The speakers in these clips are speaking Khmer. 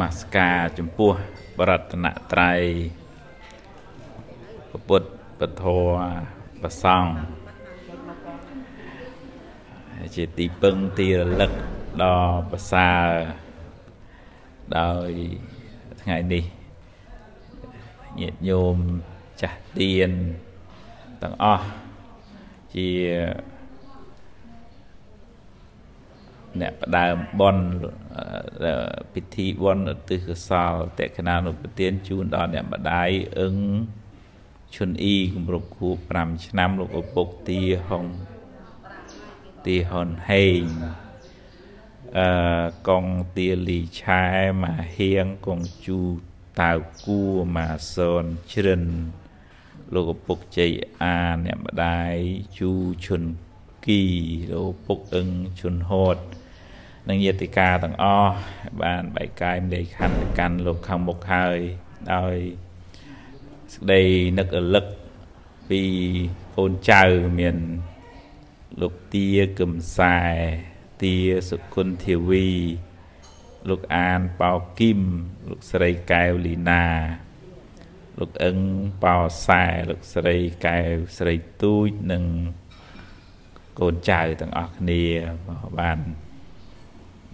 មាសការចំពោះបរតនត្រ័យពុទ្ធពធប្រសង់ជាទីពឹងទីរលឹកដ៏ប្រសើរដោយថ្ងៃនេះញាតិញោមចាស់ទៀនទាំងអស់ជា អ្នកផ្ដើមបនពិធីបនឧទ្ទិសកុសលតេកណានុប្រទានជូនដល់អ្នកម្ដាយអឹងឈុនអ៊ីគម្រប់ខួប5ឆ្នាំលោកឪពុកទាហុងទាហ៊ុនហេងអឺកងទាលីឆែមាហៀងកងជូតៅគួមាសនជ្រិនលោកឪពុកជ័យអាអ្នកម្ដាយជូឈុនគីលោកឪពុកអឹងឈុនហត និងយេតិកាទាំងអស់បានបែកកាយម្លេខខណ្ឌទៅកាន់លោកខាងមុខហើយដោយសេចក្តីនឹករលឹកពីកូនចៅមានលោកទាកឹមសែទាសុគន្ធធាវី លោកអានប៉ោគឹមលោកស្រីកែវលីណា លោកអឹងប៉ោសែលោកស្រីកែវស្រីទូចនិងកូនចៅទាំងអស់គ្នាបាន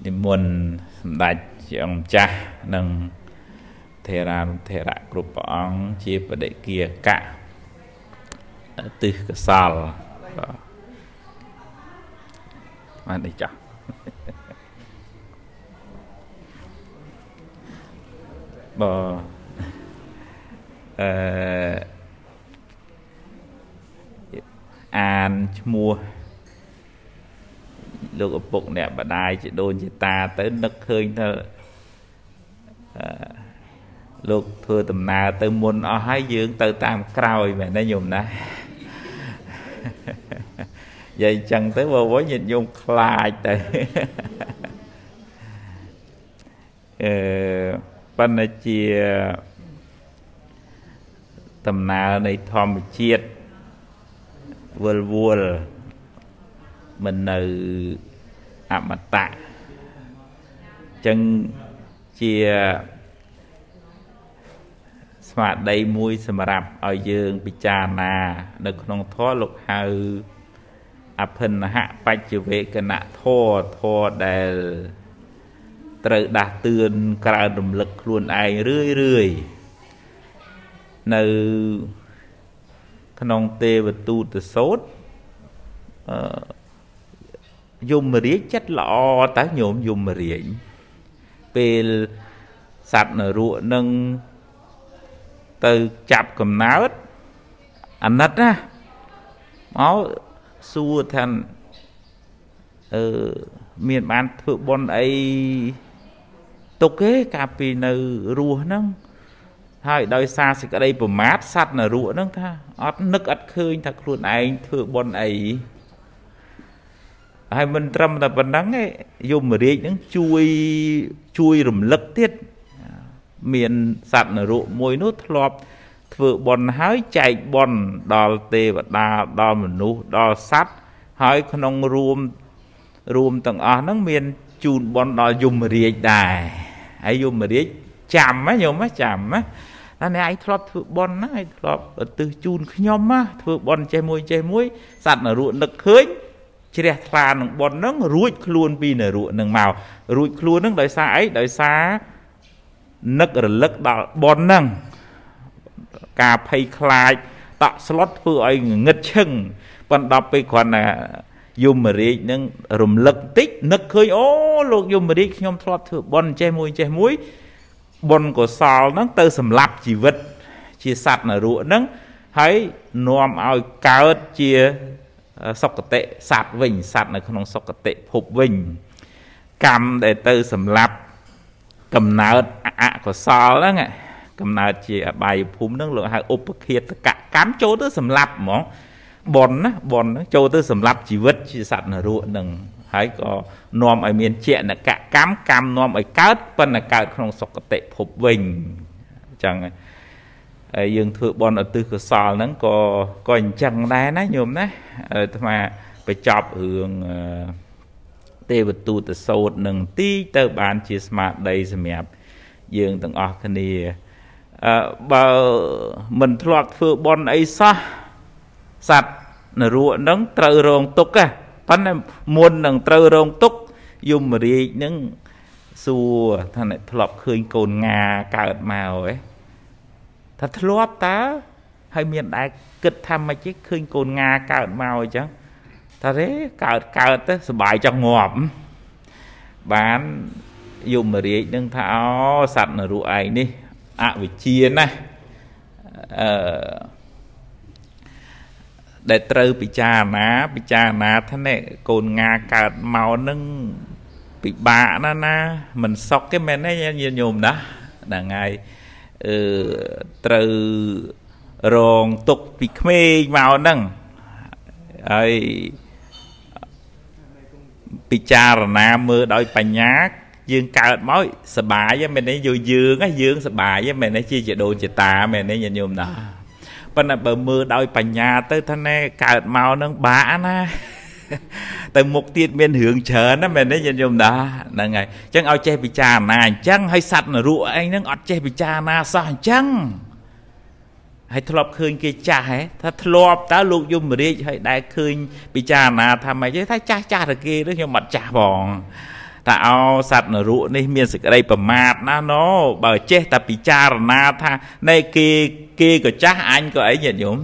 និមន្តសម្ដេចជាអង្គម្ចាស់និងធេរានុធេរៈគ្រប់ព្រះអង្គជាបដិគាកៈទិសកសលបាននេះចាស់បើអឺអានឈ្មោះ លោកឪពុកអ្នកបដាយជាដូនជាតាទៅនឹកឃើញថាលោកធ្វើដំណើរទៅមុនអស់ហើយយើងទៅតាមក្រោយមែនទេញោមណាយាយអញ្ចឹងទៅបើវិញញាតិញោមខ្លាចទៅអឺប៉ុន្តែជាដំណើរនៃធម្មជាតិវល់វល់មិននៅ អមតៈចឹងជាស្មារតីមួយសម្រាប់ឲ្យយើងពិចារណា នៅក្នុងធម៌លោកហៅអភិនហបច្ចវេកណធម៌ធម៌ដែលត្រូវដាស់តឿនក្រើនរំលឹកខ្លួនឯងរឿយរឿយនៅក្នុងទេវទូតសោតអឺ យមរាជចិត្តល្អតើញោមយមរាជពេលសត្វនរកនឹងទៅចាប់កំណើតអាណិតណាមកសួរថាអឺមានបានធ្វើបន់អីទុកទេកាលពីនៅរស់ហ្នឹងហើយដោយសារសេចក្តីប្រមាទសត្វនរកហ្នឹងថាអត់នឹកអត់ឃើញថាខ្លួនឯងធ្វើបន់អី ហើយមិនត្រឹមតែប៉ុណ្ណឹងទេយមរាជនឹងជួយជួយរំលឹកទៀតមានសត្វនរកមួយនោះធ្លាប់ធ្វើបន់ហើយចែកបន់ដល់ទេវតាដល់មនុស្សដល់សត្វហើយក្នុងរួមរួមទាំងអស់ហ្នឹងមានជូនបន់ដល់យមរាជដែរហើយយមរាជចាំណាញោមចាំណាតែអ្នកឯងធ្លាប់ធ្វើបន់ណាឯងធ្លាប់ទិសជូនខ្ញុំណាធ្វើបន់ចេះមួយចេះមួយសត្វនរកនឹកឃើញ ជ្រះថ្លានឹងប៉ុននឹងរួចខ្លួនពីនរកនឹងមករួចខ្លួននឹងដោយសារអីដោយសារនឹករលឹកដល់ប៉ុននឹងការភ័យខ្លាចតក់ស្លុតធ្វើឲ្យងឹតឈឹងប៉ុន្តែដល់ពេលគ្រាន់តែយមរាជនឹងរំលឹកតិចនឹកឃើញអូលោកយមរាជខ្ញុំធ្លាប់ធ្វើប៉ុនចេះមួយចេះមួយប៉ុនកុសលហ្នឹងទៅសម្លាប់ជីវិតជាសត្វនរកហ្នឹងហើយនាំឲ្យកើតជា សុគតិសត្វវិញសត្វនៅក្នុងសុគតិភពវិញកម្មដែលទៅសម្លាប់កំណើតអកុសលហ្នឹងកំណើតជាអបាយភូមិហ្នឹងលោកហៅឧបឃាតកកម្មចូលទៅសម្លាប់ហ្មងបនណាបនហ្នឹងចូលទៅសម្លាប់ជីវិតជាសត្វនរកហ្នឹងហើយក៏នាំឲ្យមានជាណកកម្មកម្មនាំឲ្យកើតប៉ុន្តែកើតក្នុងសុគតិភពវិញអញ្ចឹង ហើយយើងធ្វើបន់ឧទ្ទិសកុសលហ្នឹងក៏ក៏អញ្ចឹងដែរណាញោមណាអាត្មាបញ្ចប់រឿងទេវទូតសោតនឹងទីទៅបានជាស្មារតីសម្រាប់យើងទាំងអស់គ្នាអឺបើមិនធ្លាប់ធ្វើបន់អីសោះសัตว์នរកហ្នឹងត្រូវរងទុក្ខប៉ុន្តែមុននឹងត្រូវរងទុក្ខយមរាជហ្នឹងសួរថាអ្នកធ្លាប់ឃើញកូនងាកើតមកហ៎ ថាធ្លាប់តើហើយមានដែរគិតថាម៉េចទេឃើញកូនងាកើតមកអញ្ចឹងថាទេកើតកើតទៅសុបាយចង់ងាប់បានយមរាជនឹងថាអូសត្វនរោឯងនេះអវិជ្ជាណាអឺដែលត្រូវពិចារណាពិចារណាថានេះកូនងាកើតមកនឹងពិបាកណាស់ណាមិនសុខទេមែនទេញាតិញោមណាហ្នឹងហើយ អឺត្រូវរងទុកពីក្មេងមកហ្នឹងហើយពិចារណាមើលដោយបញ្ញាយើងកើតមកសបាយមែនទេយើងយើងយើងសបាយមែនទេជាចដូនចតាមែនទេញាតិញោមណាប៉ុន្តែបើមើលដោយបញ្ញាទៅថាណែកើតមកនឹងបាក់ណា ទៅមុខទៀតមានរឿងច្រើនណាមែនទេញាតិញោមណាហ្នឹងហើយអញ្ចឹងឲ្យចេះពិចារណាអញ្ចឹងឲ្យសัตว์នរកឯងហ្នឹងអត់ចេះពិចារណាសោះអញ្ចឹងហើយធ្លាប់ឃើញគេចាស់ហ៎ថាធ្លាប់តើលោកយមរាជហើយដែលឃើញពិចារណាថាម៉េចទេថាចាស់ចាស់តែគេទៅខ្ញុំអត់ចាស់ផងថាអោសត្វនរុនេះមានសេចក្តីប្រមាទណាណូបើចេះតែពិចារណាថាណែគេគេក៏ចាស់អញក៏អីញាតិញោម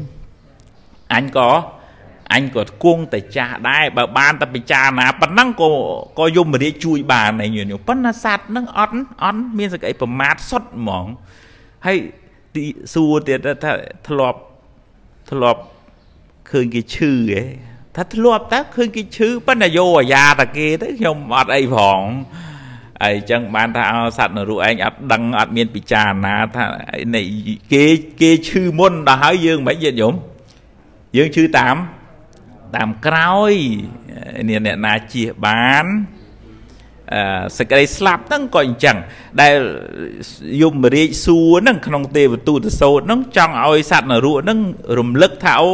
អញក៏ អញក៏គង់តែចាស់ដែរបើបានតែពិចារណាប៉ុណ្ណឹងក៏ក៏យមរាជជួយបានឯងញាតិញោមប៉ុន្តែសត្វហ្នឹងអត់អត់មានសេចក្តីប្រមាទសុទ្ធហ្មងហើយទីសួរទៀតថាធ្លាប់ធ្លាប់ឃើញគេឈឺហ៎ថាធ្លាប់តើឃើញគេឈឺប៉ុន្តែយកអាយ៉ាតាគេទៅខ្ញុំអត់អីផងហើយអញ្ចឹងបានថាអោសត្វនរុឯងអត់ដឹងអត់មានពិចារណាថាគេគេឈឺមុនដល់ហើយយើងមិនយល់យំយើងឈឺតាម តាមក្រោយនេះអ្នកណាជៀសបានសេចក្តីស្លាប់ហ្នឹងក៏អញ្ចឹងដែលយមរាជសួរហ្នឹងក្នុងទេវទូតសោតហ្នឹងចង់ឲ្យសត្វនរកហ្នឹងរំលឹកថាអូ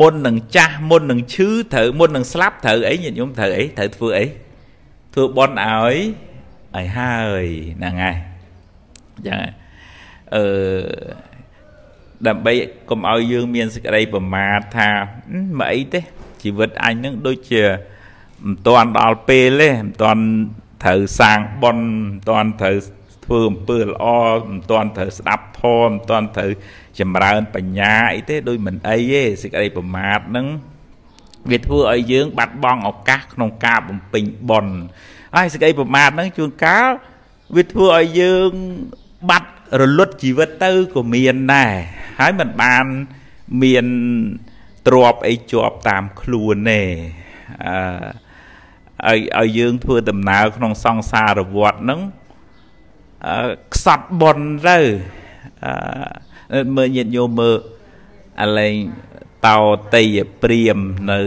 មុននឹងចាស់មុននឹងឈឺត្រូវមុននឹងស្លាប់ត្រូវអីញាតិញោមត្រូវអីត្រូវធ្វើអីធ្វើបន់ឲ្យឲ្យហើយហ្នឹងហើយអញ្ចឹងអឺ ដើម្បីកុំឲ្យយើងមានសេចក្តីប្រមាទថាមិនអីទេជីវិតអញនឹងដូចជាមិនតាន់ដល់ពេលទេមិនតាន់ត្រូវសាងបុណ្យមិនតាន់ត្រូវធ្វើអំពើល្អមិនតាន់ត្រូវស្ដាប់ធម៌មិនតាន់ត្រូវចម្រើនបញ្ញាអីទេដូចមិនអីទេសេចក្តីប្រមាទហ្នឹងវាធ្វើឲ្យយើងបាត់បង់ឱកាសក្នុងការបំពេញបុណ្យហើយសេចក្តីប្រមាទហ្នឹងជួនកាលវាធ្វើឲ្យយើងបាត់ រលត់ជីវិតទៅក៏មានដែរហើយมันបានមានទ្របអីជាប់តាមខ្លួនទេអឺឲ្យឲ្យយើងធ្វើដំណើរក្នុងសង្សារវដ្តហ្នឹងខ្សត់បនទៅអឺមើលញាតិញោមមើលអាលែងតោតេយព្រាមនៅ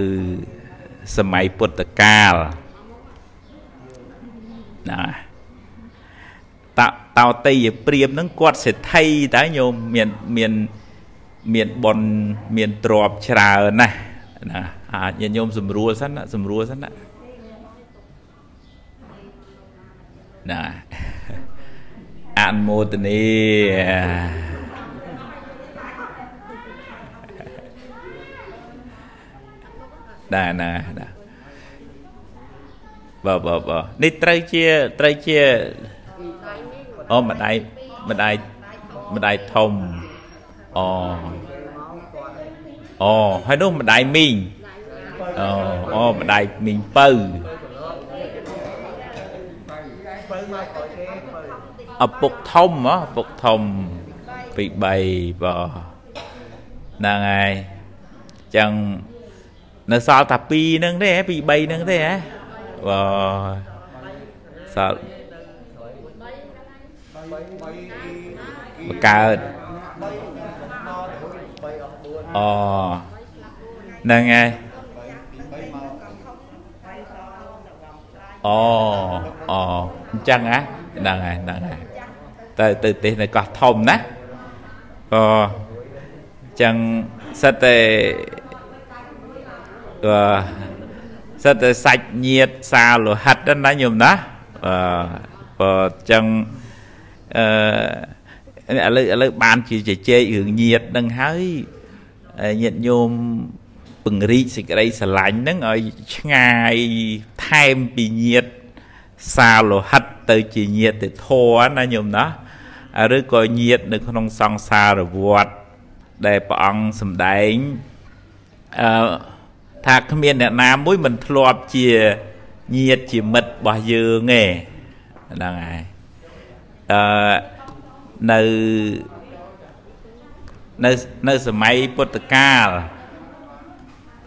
សម័យពុទ្ធកាលណា តតោតេយព្រាមហ្នឹងគាត់សេដ្ឋីតើញោមមានមានមានបនមានទ្របច្រើនណាស់ណាអាចញាតិញោមស្រួលសិនណាស្រួលសិនណាណាអនុមោទនីដែរណាណាបើបើបើនេះត្រូវជាត្រូវជា អូម្ដាយម្ដាយម្ដាយធំអូអូហើយនោះម្ដាយមីងអូអូម្ដាយមីងពៅឪពុកធំហ៎ឪពុកធំពី3បើហ្នឹងហើយចឹងនៅសល់តែ2ហ្នឹងទេពី3ហ្នឹងទេហ៎បើសល់ បកើតអូហ្នឹងហើយអូអូអញ្ចឹងណាហ្នឹងហើយហ្នឹងហើយទៅទៅទេសនៅកោះធំណាក៏ចឹងសិតតែក៏សិតតែសាច់ញាតសាលោហិតណាញោមណាអឺក៏ចឹង អឺឥឡូវឥឡូវបានជាជជែករឿងញាតនឹងហើយញាតញោមពង្រីកសេចក្តីស្រឡាញ់ហ្នឹងឲ្យឆ្ងាយថែមពីញាតសាលោហិតទៅជាញាតិធរណាញោមណាឬក៏ញាតនៅក្នុងសង្សារវដ្តដែលព្រះអង្គសម្ដែងអឺថាគ្មានអ្នកណាមួយមិនធ្លាប់ជាញាតជាមិត្តរបស់យើងទេហ្នឹងហើយ អឺនៅនៅនៅសម័យពុទ្ធកាល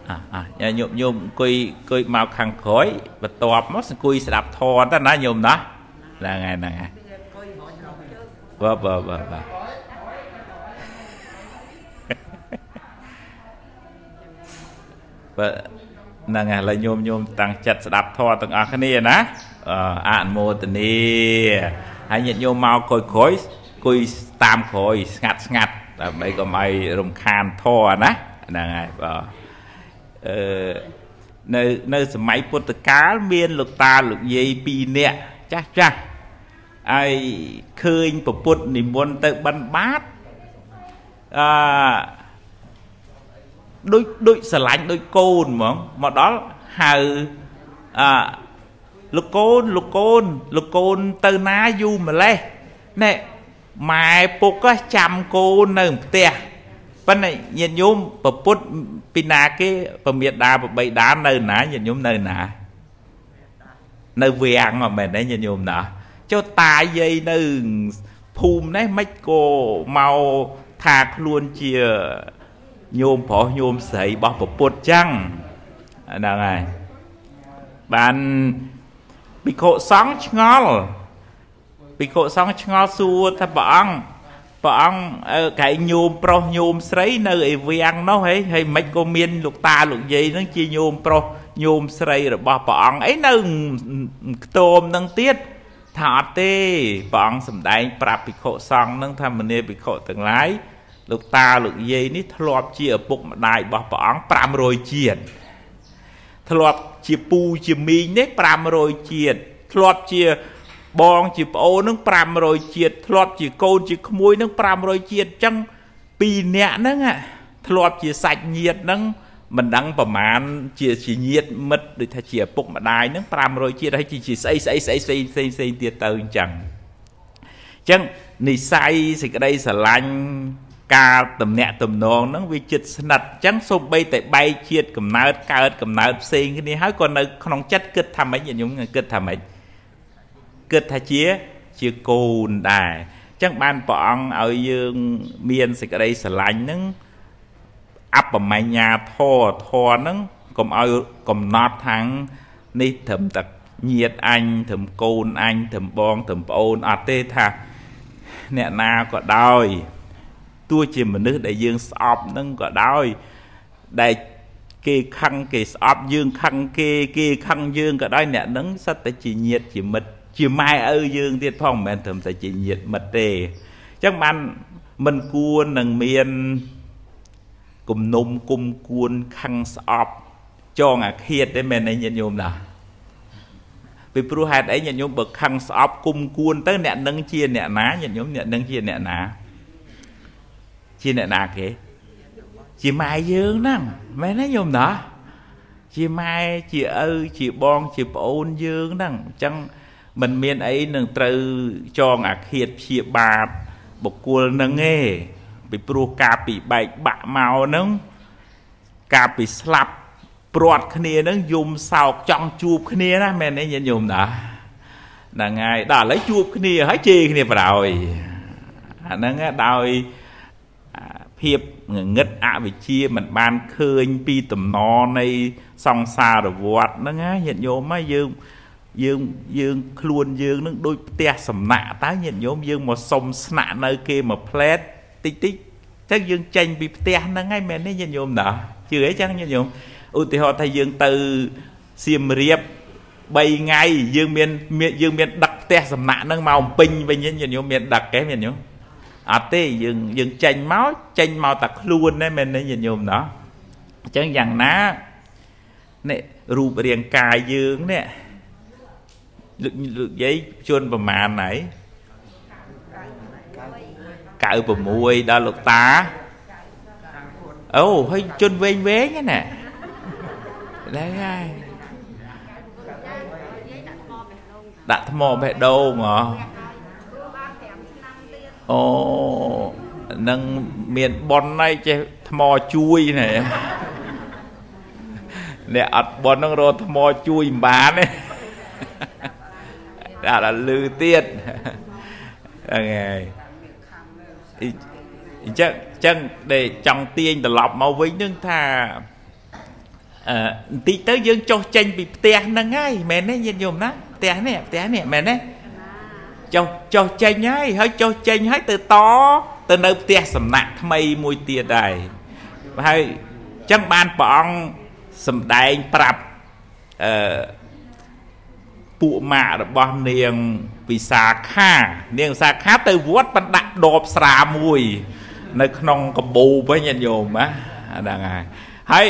អ่ะញោមញោមអង្គុយអង្គុយមកខាងក្រោយបន្ទាប់មកអង្គុយស្ដាប់ធម៌តើណាញោមណាហ្នឹងហើយហ្នឹងហើយបាទបាទបាទបាទបាទហ្នឹងហើយឡើយញោមញោមតាំងចិត្តស្ដាប់ធម៌ទាំងអស់គ្នាណាអនុមោទនី ហើយញាតិញោមមកក្រោយក្រោយគួយតាមក្រោយស្ងាត់ស្ងាត់ដើម្បីកុំឲ្យរំខានធរណាហ្នឹងហើយបាទអឺនៅនៅសម័យពុទ្ធកាលមានលោកតាលោកយាយ2នាក់ចាស់ចាស់ហើយឃើញពពុទ្ធនិមន្តទៅបិណ្ឌបាតអឺដូចដូចស្រឡាញ់ដូចកូនហ្មងមកដល់ហៅអឺ លោកកូនលោកកូនលោកកូនទៅណាយូរម្លេះណែម៉ែពុកចាំកូននៅផ្ទះប៉ុន្តែញាតិញោមប្រពុតពីណាគេពមេដាប្របីដានៅណាញាតិញោមនៅណា នៅវាំងមិនមែនទេញាតិញោមណាចុះតាយាយនៅភូមិនេះមិនក៏មកថាខ្លួនជាញោមប្រុសញោមស្រីរបស់ប្រពុតចឹងហ្នឹងហើយបាន ភិក្ខុសង្ឃឆ្ងល់ភិក្ខុសង្ឃឆ្ងល់សួរថាព្រះអង្គព្រះអង្គកែញោមប្រុសញោមស្រីនៅឯវាំងនោះហីហើយមិនក៏មានលោកតាលោកយាយនឹងជាញោមប្រុសញោមស្រីរបស់ព្រះអង្គអីនៅខ្ទមនឹងទៀតថាអត់ទេព្រះអង្គសម្ដែងប្រាប់ភិក្ខុសង្ឃនឹងថាមនីភិក្ខុទាំងឡាយលោកតាលោកយាយនេះធ្លាប់ជាឪពុកម្ដាយរបស់ព្រះអង្គ500ជាតិ ធ្លាប់ជាពូជាមីងនេះ500ជាតិធ្លាប់ជាបងជាប្អូននឹង500ជាតិធ្លាប់ជាកូនជាក្មួយនឹង500ជាតិអញ្ចឹង2នាក់ហ្នឹងធ្លាប់ជាសាច់ញាតិហ្នឹងមិនដឹងប្រមាណជាជាញាតិមិត្តដូចថាជាឪពុកម្ដាយហ្នឹង500ជាតិហើយជាស្អីស្អីស្អីស្អីផ្សេងផ្សេងទៀតទៅអញ្ចឹងអញ្ចឹងនិស័យសេចក្តីស្រឡាញ់ ការតំណាក់តំណងហ្នឹងវាចិត្តស្និទ្ធអញ្ចឹងសូម្បីតែបែកជាតិកំណើតកើតកំណើតផ្សេងគ្នាហើយក៏នៅក្នុងចិត្តគិតថាម៉េចខ្ញុំគិតថាម៉េចគិតថាជាជាកូនដែរអញ្ចឹងបានព្រះអង្គឲ្យយើងមានសេចក្តីស្រឡាញ់ហ្នឹងអបមញ្ញាធរធរហ្នឹងកុំឲ្យកំណត់ខាងនេះត្រឹមតែញាតអញត្រឹមកូនអញត្រឹមបងត្រឹមប្អូនអត់ទេថាអ្នកណាក៏ដោយ ទោះជាមនុស្សដែលយើងស្អប់នឹងក៏ដោយដែលគេខឹងគេស្អប់យើងខឹងគេគេខឹងយើងក៏ដោយអ្នកនឹងសិតតែជាញាតជាមិត្តជាម៉ែឪយើងទៀតផងមិនមែនត្រឹមតែជាញាតិមិត្តទេអញ្ចឹងបានមិនគួរនឹងមានគំនុំគុំគួនខឹងស្អប់ចងអាឃាតទេមែនទេញាតិញោមណាពីព្រោះហេតុអីញាតិញោមបើខឹងស្អប់គុំគួនទៅអ្នកនឹងជាអ្នកណាញាតិញោមអ្នកនឹងជាអ្នកណា ជាអ្នកណាគេ ជាម៉ែយើងហ្នឹងមែនទេញោមណាជាម៉ែជាឪជាបងជាប្អូនយើងហ្នឹងអញ្ចឹងមិនមានអីនឹងត្រូវចងអាឃាតព្យាបាទបុគ្គលនឹងទេពីព្រោះការពីបែកបាក់មកហ្នឹងការពីស្លាប់ព្រាត់គ្នាហ្នឹងយំសោកចង់ជួបគ្នាណាមែនទេញាតិញោមណាហ្នឹងហើយដល់ឥឡូវជួបគ្នាហើយជេរគ្នាបដ ாய் អាហ្នឹងដោយ ភាពងងឹតអវិជ្ជាមិនបានឃើញពីតំណនៃសង្សារវដ្តហ្នឹងណាញាតិញោមយើងយើងយើងខ្លួនយើងនឹងដូចផ្ទះសំណាក់តើញាតិញោមយើងមកសុំស្នាក់នៅគេមួយផ្លែតតិចតិចទៅយើងចេញពីផ្ទះហ្នឹងហើយមែនទេញាតិញោមណាជឿអីចឹងញាតិញោមឧទាហរណ៍ថាយើងទៅសៀមរាប3ថ្ងៃយើងមានយើងមានដឹកផ្ទះសំណាក់ហ្នឹងមកអំពេញវិញញាតិញោមមានដឹកទេញាតិញោម អត់ទេយើងយើងចេញមកចេញមកតែខ្លួនទេមែនទេញាតិញោមណាអញ្ចឹងយ៉ាងណានេះរូបរាងកាយយើងនេះលោកលោកយាយជួនប្រមាណហើយ96ដល់លោកតាអូហើយជន់វែងវែងណាហ្នឹងហើយដាក់ថ្មបេះដូងហ៎ អូនឹងមានប៉ុនហើយចេះថ្មជួយណែអ្នកអត់ប៉ុននឹងរកថ្មជួយមិនបានទេដាក់លឺទៀតហ្នឹងហើយអញ្ចឹងអញ្ចឹងដែលចង់ទាញត្រឡប់មកវិញនឹងថាអឺបន្តិចទៅយើងចុះចេញពីផ្ទះហ្នឹងហើយមែនទេញាតិញោមណាផ្ទះនេះផ្ទះនេះមែនទេ ចុះចុះចេញហើយហើយចុះចេញហើយទៅតទៅនៅផ្ទះសំណាក់ថ្មីមួយទៀតដែរហើយអញ្ចឹងបានព្រះអង្គសំដែងប្រាប់អឺពួកម៉ាក់របស់នាងវិសាខា នាងវិសាខាទៅវត្តបណ្ដាក់ដបស្រាមួយ នៅក្នុងកបូវិញញាតិញោមណាហ្នឹងហើយហើយ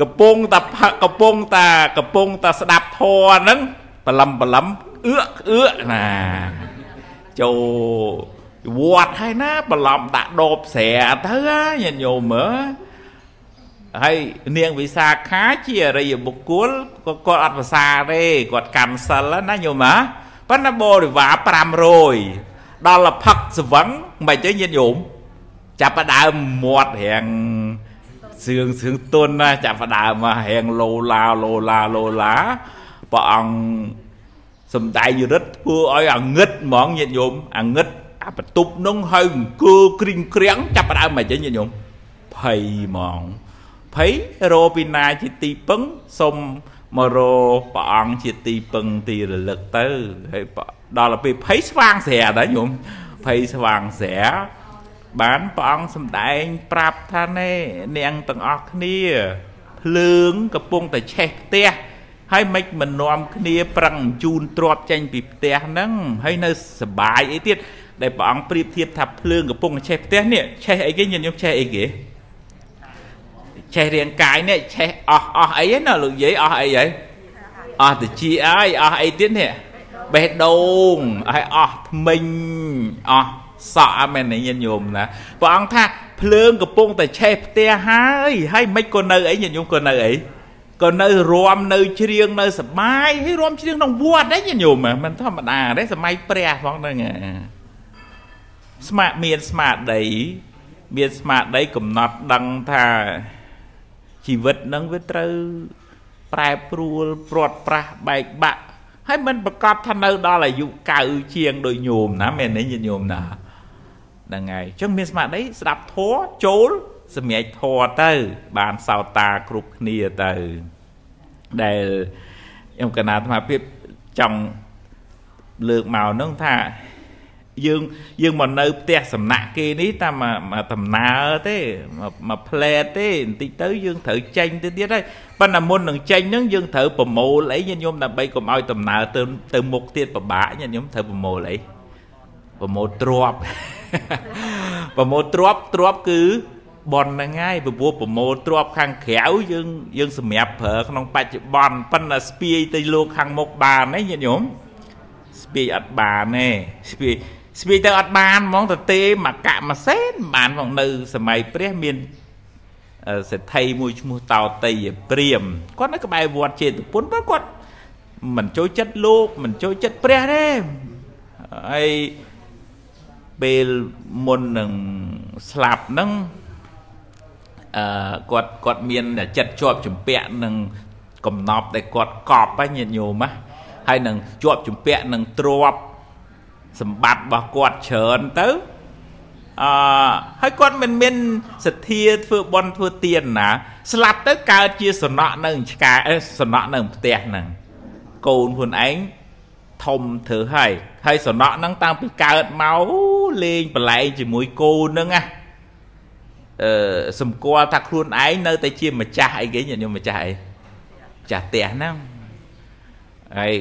កំពុងតែកំពុងតែកំពុងតែស្ដាប់ធម៌ហ្នឹងបលឹមបលឹម អឿអឿណាចូលវត្តហើយណាបលំដាក់ដបស្រែទៅញាតិញោមមើលហើយនាងវិសាខាជាអរិយបុគ្គលក៏គាត់អត់ភាសាទេគាត់កាន់សិលណាញោមណាប៉ុន្តែបរិវារ500ដល់លផឹកស្វឹងមិនទេញាតិញោមចាប់ផ្ដើមមាត់រៀងសឿងសឿងទុនណាចាប់ផ្ដើមមករៀងលោឡាលោឡាលោឡាព្រះអង្គ សំដែងរិទ្ធធ្វើឲ្យអាងឹតហ្មងញាតិញោមអាងឹតអាបន្ទប់នោះហើយអង្គើគ្រីងគ្រាំងចាប់ផ្ដើមមកចេញញាតិញោមភ័យហ្មងភ័យរោពីណាជាទីពឹងសុំមករោព្រះអង្គជាទីពឹងទីរលឹកទៅហើយដល់ពេលភ័យស្វាងស្រាដែរញោមភ័យស្វាងស្រាបានព្រះអង្គសំដែងប្រាប់ថាណែនាងទាំងអស់គ្នាភ្លើងកំពុងតែឆេះផ្ទះ ហើយមិនមិននាំគ្នាប្រឹងជូនទ្របចេញពីផ្ទះហ្នឹងហើយនៅសបាយអីទៀតដែលព្រះអង្គប្រៀបធៀបថាភ្លើងកំពុងឆេះផ្ទះនេះឆេះអីគេញាតិញោមឆេះអីគេឆេះរាងកាយនេះឆេះអស់អស់អីណាលោកយាយអស់អីហើយអស់តិចអើយអស់អីទៀតនេះបេះដូងហើយអស់ថ្មិញអស់សក់អមែនញាតិញោមណាព្រះអង្គថាភ្លើងកំពុងតែឆេះផ្ទះហើយហើយមិនក៏នៅអីញាតិញោមក៏នៅអី ក៏នៅរំនៅច្រៀងនៅសបាយហើយរំច្រៀងក្នុងវត្តដែរញោមមិនធម្មតាទេសម័យព្រះផងហ្នឹងស្មាមានស្មារតីមានស្មារតីកំណត់ដឹងថាជីវិតនឹងវាត្រូវប្រែប្រួលព្រាត់ប្រាសបែកបាក់ហើយមិនប្រកាសថានៅដល់អាយុ9ជាងដោយញោមណាមែនទេញោមណាហ្នឹងហើយអញ្ចឹងមានស្មារតីស្ដាប់ធម៌ចូលសម្រេចធម៌ទៅ បានសោតាគ្រប់គ្នាទៅ ដែលខ្ញុំកណាអាត្មាភាពចង់លើកមកហ្នឹងថាយើងយើងមកនៅផ្ទះសំណាក់គេនេះតាមមកដំណើរទេមកផ្លែតទេបន្តិចទៅយើងត្រូវចេញទៅទៀតហើយប៉ុន្តែមុននឹងចេញហ្នឹងយើងត្រូវប្រមូលអីញាតិញោមដើម្បីកុំឲ្យដំណើរទៅទៅមុខទៀតពិបាកញាតិញោមត្រូវប្រមូលអីប្រមូលទ្របប្រមូលទ្របទ្របគឺ បនហ្នឹងហើយពពោះប្រមូលទ្របខាងក្រៅយើងយើងសម្រាប់ប្រើក្នុងបច្ចុប្បន្នប៉ុន្តែស្ពាយទៅលោកខាងមុខបានទេញាតិញោមស្ពាយអត់បានទេស្ពាយស្ពាយទៅអត់បានហ្មងទៅទេមកកមួយសេនបានហ្មងនៅសម័យព្រះមានសេដ្ឋីមួយឈ្មោះតោតីព្រាមគាត់នៅក្បែរវត្តចេតពុនគាត់មិនចូលចិត្តលោកមិនចូលចិត្តព្រះទេហើយពេលមុននឹងស្លាប់ហ្នឹង អឺគាត់គាត់មានចិត្តជាប់ជំពាក់នឹងកំណប់ដែលគាត់កប់ហ្នឹងញាតិញោមណាហើយនឹងជាប់ជំពាក់នឹងទ្របសម្បត្តិរបស់គាត់ច្រើនទៅអឺហើយគាត់មិនមានសទ្ធាធ្វើបន់ធ្វើទានណា ស្លាប់ទៅកើតជាសំណក់នៅឆ្កាសំណក់នៅផ្ទះហ្នឹងកូនខ្លួនឯងធំធ្វើហើយហើយសំណក់ហ្នឹងតាំងពីកើតមកលេងប្រឡែងជាមួយកូនហ្នឹងណា អឺសម្គាល់ថាខ្លួនឯងនៅតែជាម្ចាស់អីគេញាតិញោមម្ចាស់អីម្ចាស់ផ្ទះហ្នឹងហើយ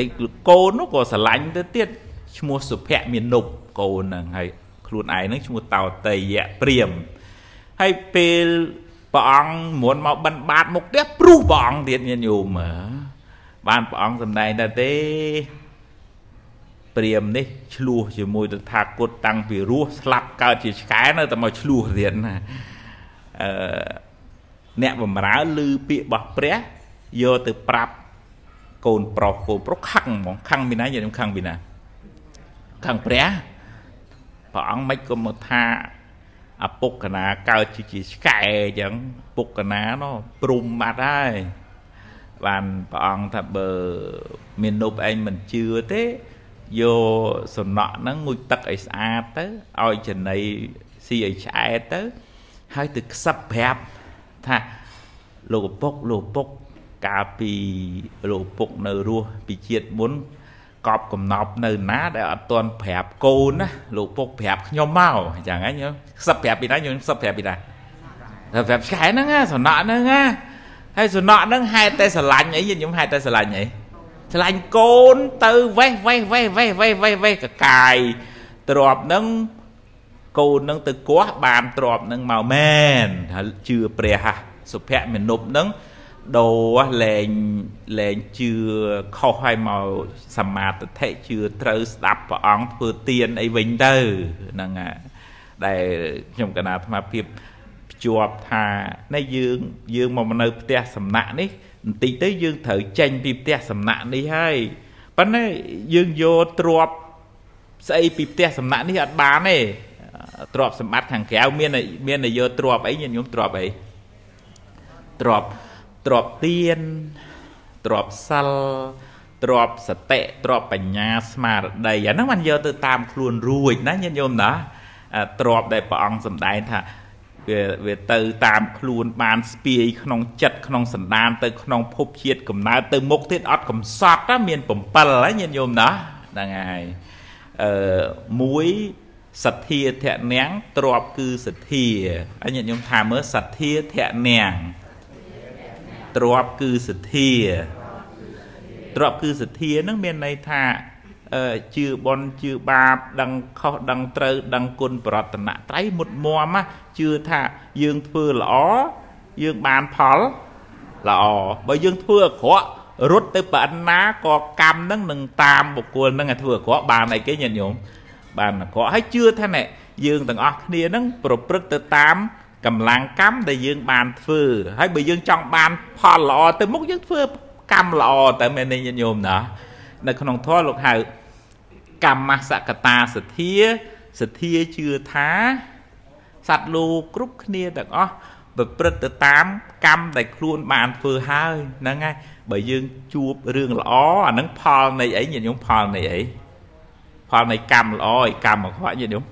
ឯកូននោះក៏ស្រឡាញ់ទៅទៀតឈ្មោះសុភមានុបកូនហ្នឹងហើយខ្លួនឯងហ្នឹងឈ្មោះតោតយៈព្រាមហើយពេលព្រះអង្គមុនមកបិណ្ឌបាតមុខផ្ទះព្រុសព្រះអង្គទៀតញាតិញោមបានព្រះអង្គសម្ដែងតែទេ ព្រាមនេះឆ្លោះជាមួយតថាគតតាំងពីរស់ស្លាប់កើតជាឆ្កែនៅតែមកឆ្លោះទៀតណាអឺអ្នកបំរើឮពាក្យរបស់ព្រះយកទៅប្រាប់កូនប្រុសកូនប្រុសខឹងហ្មងខឹងពីណាយើងខឹងពីណាខឹងព្រះព្រះអង្គមិនក៏មកថាអពុកកណាកើតជាជាឆ្កែអញ្ចឹងពុកកណានោះព្រំបាត់ហើយបានព្រះអង្គថាបើ មាននប់ឯងមិនជឿទេ យកសំណក់ហ្នឹងងូចទឹកឲ្យស្អាតទៅឲ្យចំណីស៊ីឲ្យឆ្អែតទៅហើយទៅខ្សឹបប្រាប់ថាលោកឪពុកលោកឪពុកកាលពីលោកឪពុកនៅរស់ពីជាតិមុនកប់កំណប់នៅណាដែលអត់ទាន់ប្រាប់កូនណាលោកពុកប្រាប់ខ្ញុំមកអញ្ចឹងហ្នឹងខ្សឹបប្រាប់ពីណាខ្ញុំខ្សឹបប្រាប់ពីណាតែប្រាប់ឆ្កែហ្នឹងសំណក់ហ្នឹងណាហើយសំណក់ហ្នឹងហេតុតែស្រឡាញ់អីខ្ញុំហេតុតែស្រឡាញ់អី ឆ្លាញ់កូនទៅវេះវេះវេះវេះវេះវេះវេះកកាយទ្របនឹងកូននឹងទៅគាស់បានទ្របនឹងមកមែនហើយជឿព្រះហ่ะសុភមនុបនឹងដូរលែងលែងជឿខុសឲ្យមកសមាទិដ្ឋិជឿត្រូវស្ដាប់ព្រះអង្គធ្វើទៀនអីវិញទៅហ្នឹងដែលខ្ញុំកណាអាត្មាភាពភ្ជាប់ថានៃយើងយើងមកនៅផ្ទះសំណាក់នេះ បន្តិចទៅយើងត្រូវចេញពីផ្ទះសំណាក់នេះហើយប៉ុន្តែយើងយកទ្របស្អីពីផ្ទះសំណាក់នេះអត់បានទេទ្របសម្បត្តិខាងក្រៅមានមានយកទ្របអីញាតិញោមទ្របអីទ្របទ្របទៀនទ្របសិលទ្របសតិទ្របបញ្ញាស្មារតីអាហ្នឹងมันយកទៅតាមខ្លួនរួចណាញាតិញោមណាទ្របដែលព្រះអង្គសម្ដែងថា វាវាទៅតាមខ្លួនបានស្ពាយក្នុងចិត្តក្នុងសន្តានទៅក្នុងភពជាតិកំណើតទៅមុខទៀតអត់កំសត់ណាមាន7ហើយញាតិញោមណាហ្នឹងហើយអឺមួយសទ្ធាធនាងទ្របគឺសទ្ធាហើយញាតិញោមថាមើលសទ្ធាធនាងទ្របគឺសទ្ធាទ្របគឺសទ្ធានឹងមានន័យថា ជឿបនជឿបាប ដឹងខុសដឹងត្រូវ ដឹងគុណបរតនត្រ័យមុតមមជឿថាយើងធ្វើល្អយើងបានផលល្អបើយើងធ្វើអាក្រក់រត់ទៅប្រអិនណាក៏កម្មនឹងនឹងតាមបុគ្គលនឹងឲ្យធ្វើអាក្រក់បានអីគេញាតិញោមបានអាក្រក់ហើយជឿថាណែយើងទាំងអស់គ្នានឹងប្រព្រឹត្តទៅតាមកម្លាំងកម្មដែលយើងបានធ្វើហើយបើយើងចង់បានផលល្អទៅមុខយើងធ្វើកម្មល្អតែមែនទេញាតិញោមណា នៅក្នុងធម៌លោកហៅកម្មសកតាសទ្ធាសទ្ធាជឿថាសត្វលោកគ្រប់គ្នាទាំងអស់ប្រព្រឹត្តទៅតាមកម្មដែលខ្លួនបានធ្វើហើយហ្នឹងហើយបើយើងជួបរឿងល្អអាហ្នឹងផលនៃអីញាតិញោមផលនៃអីផលនៃកម្មល្អឯកម្មអាក្រក់ញាតិញោម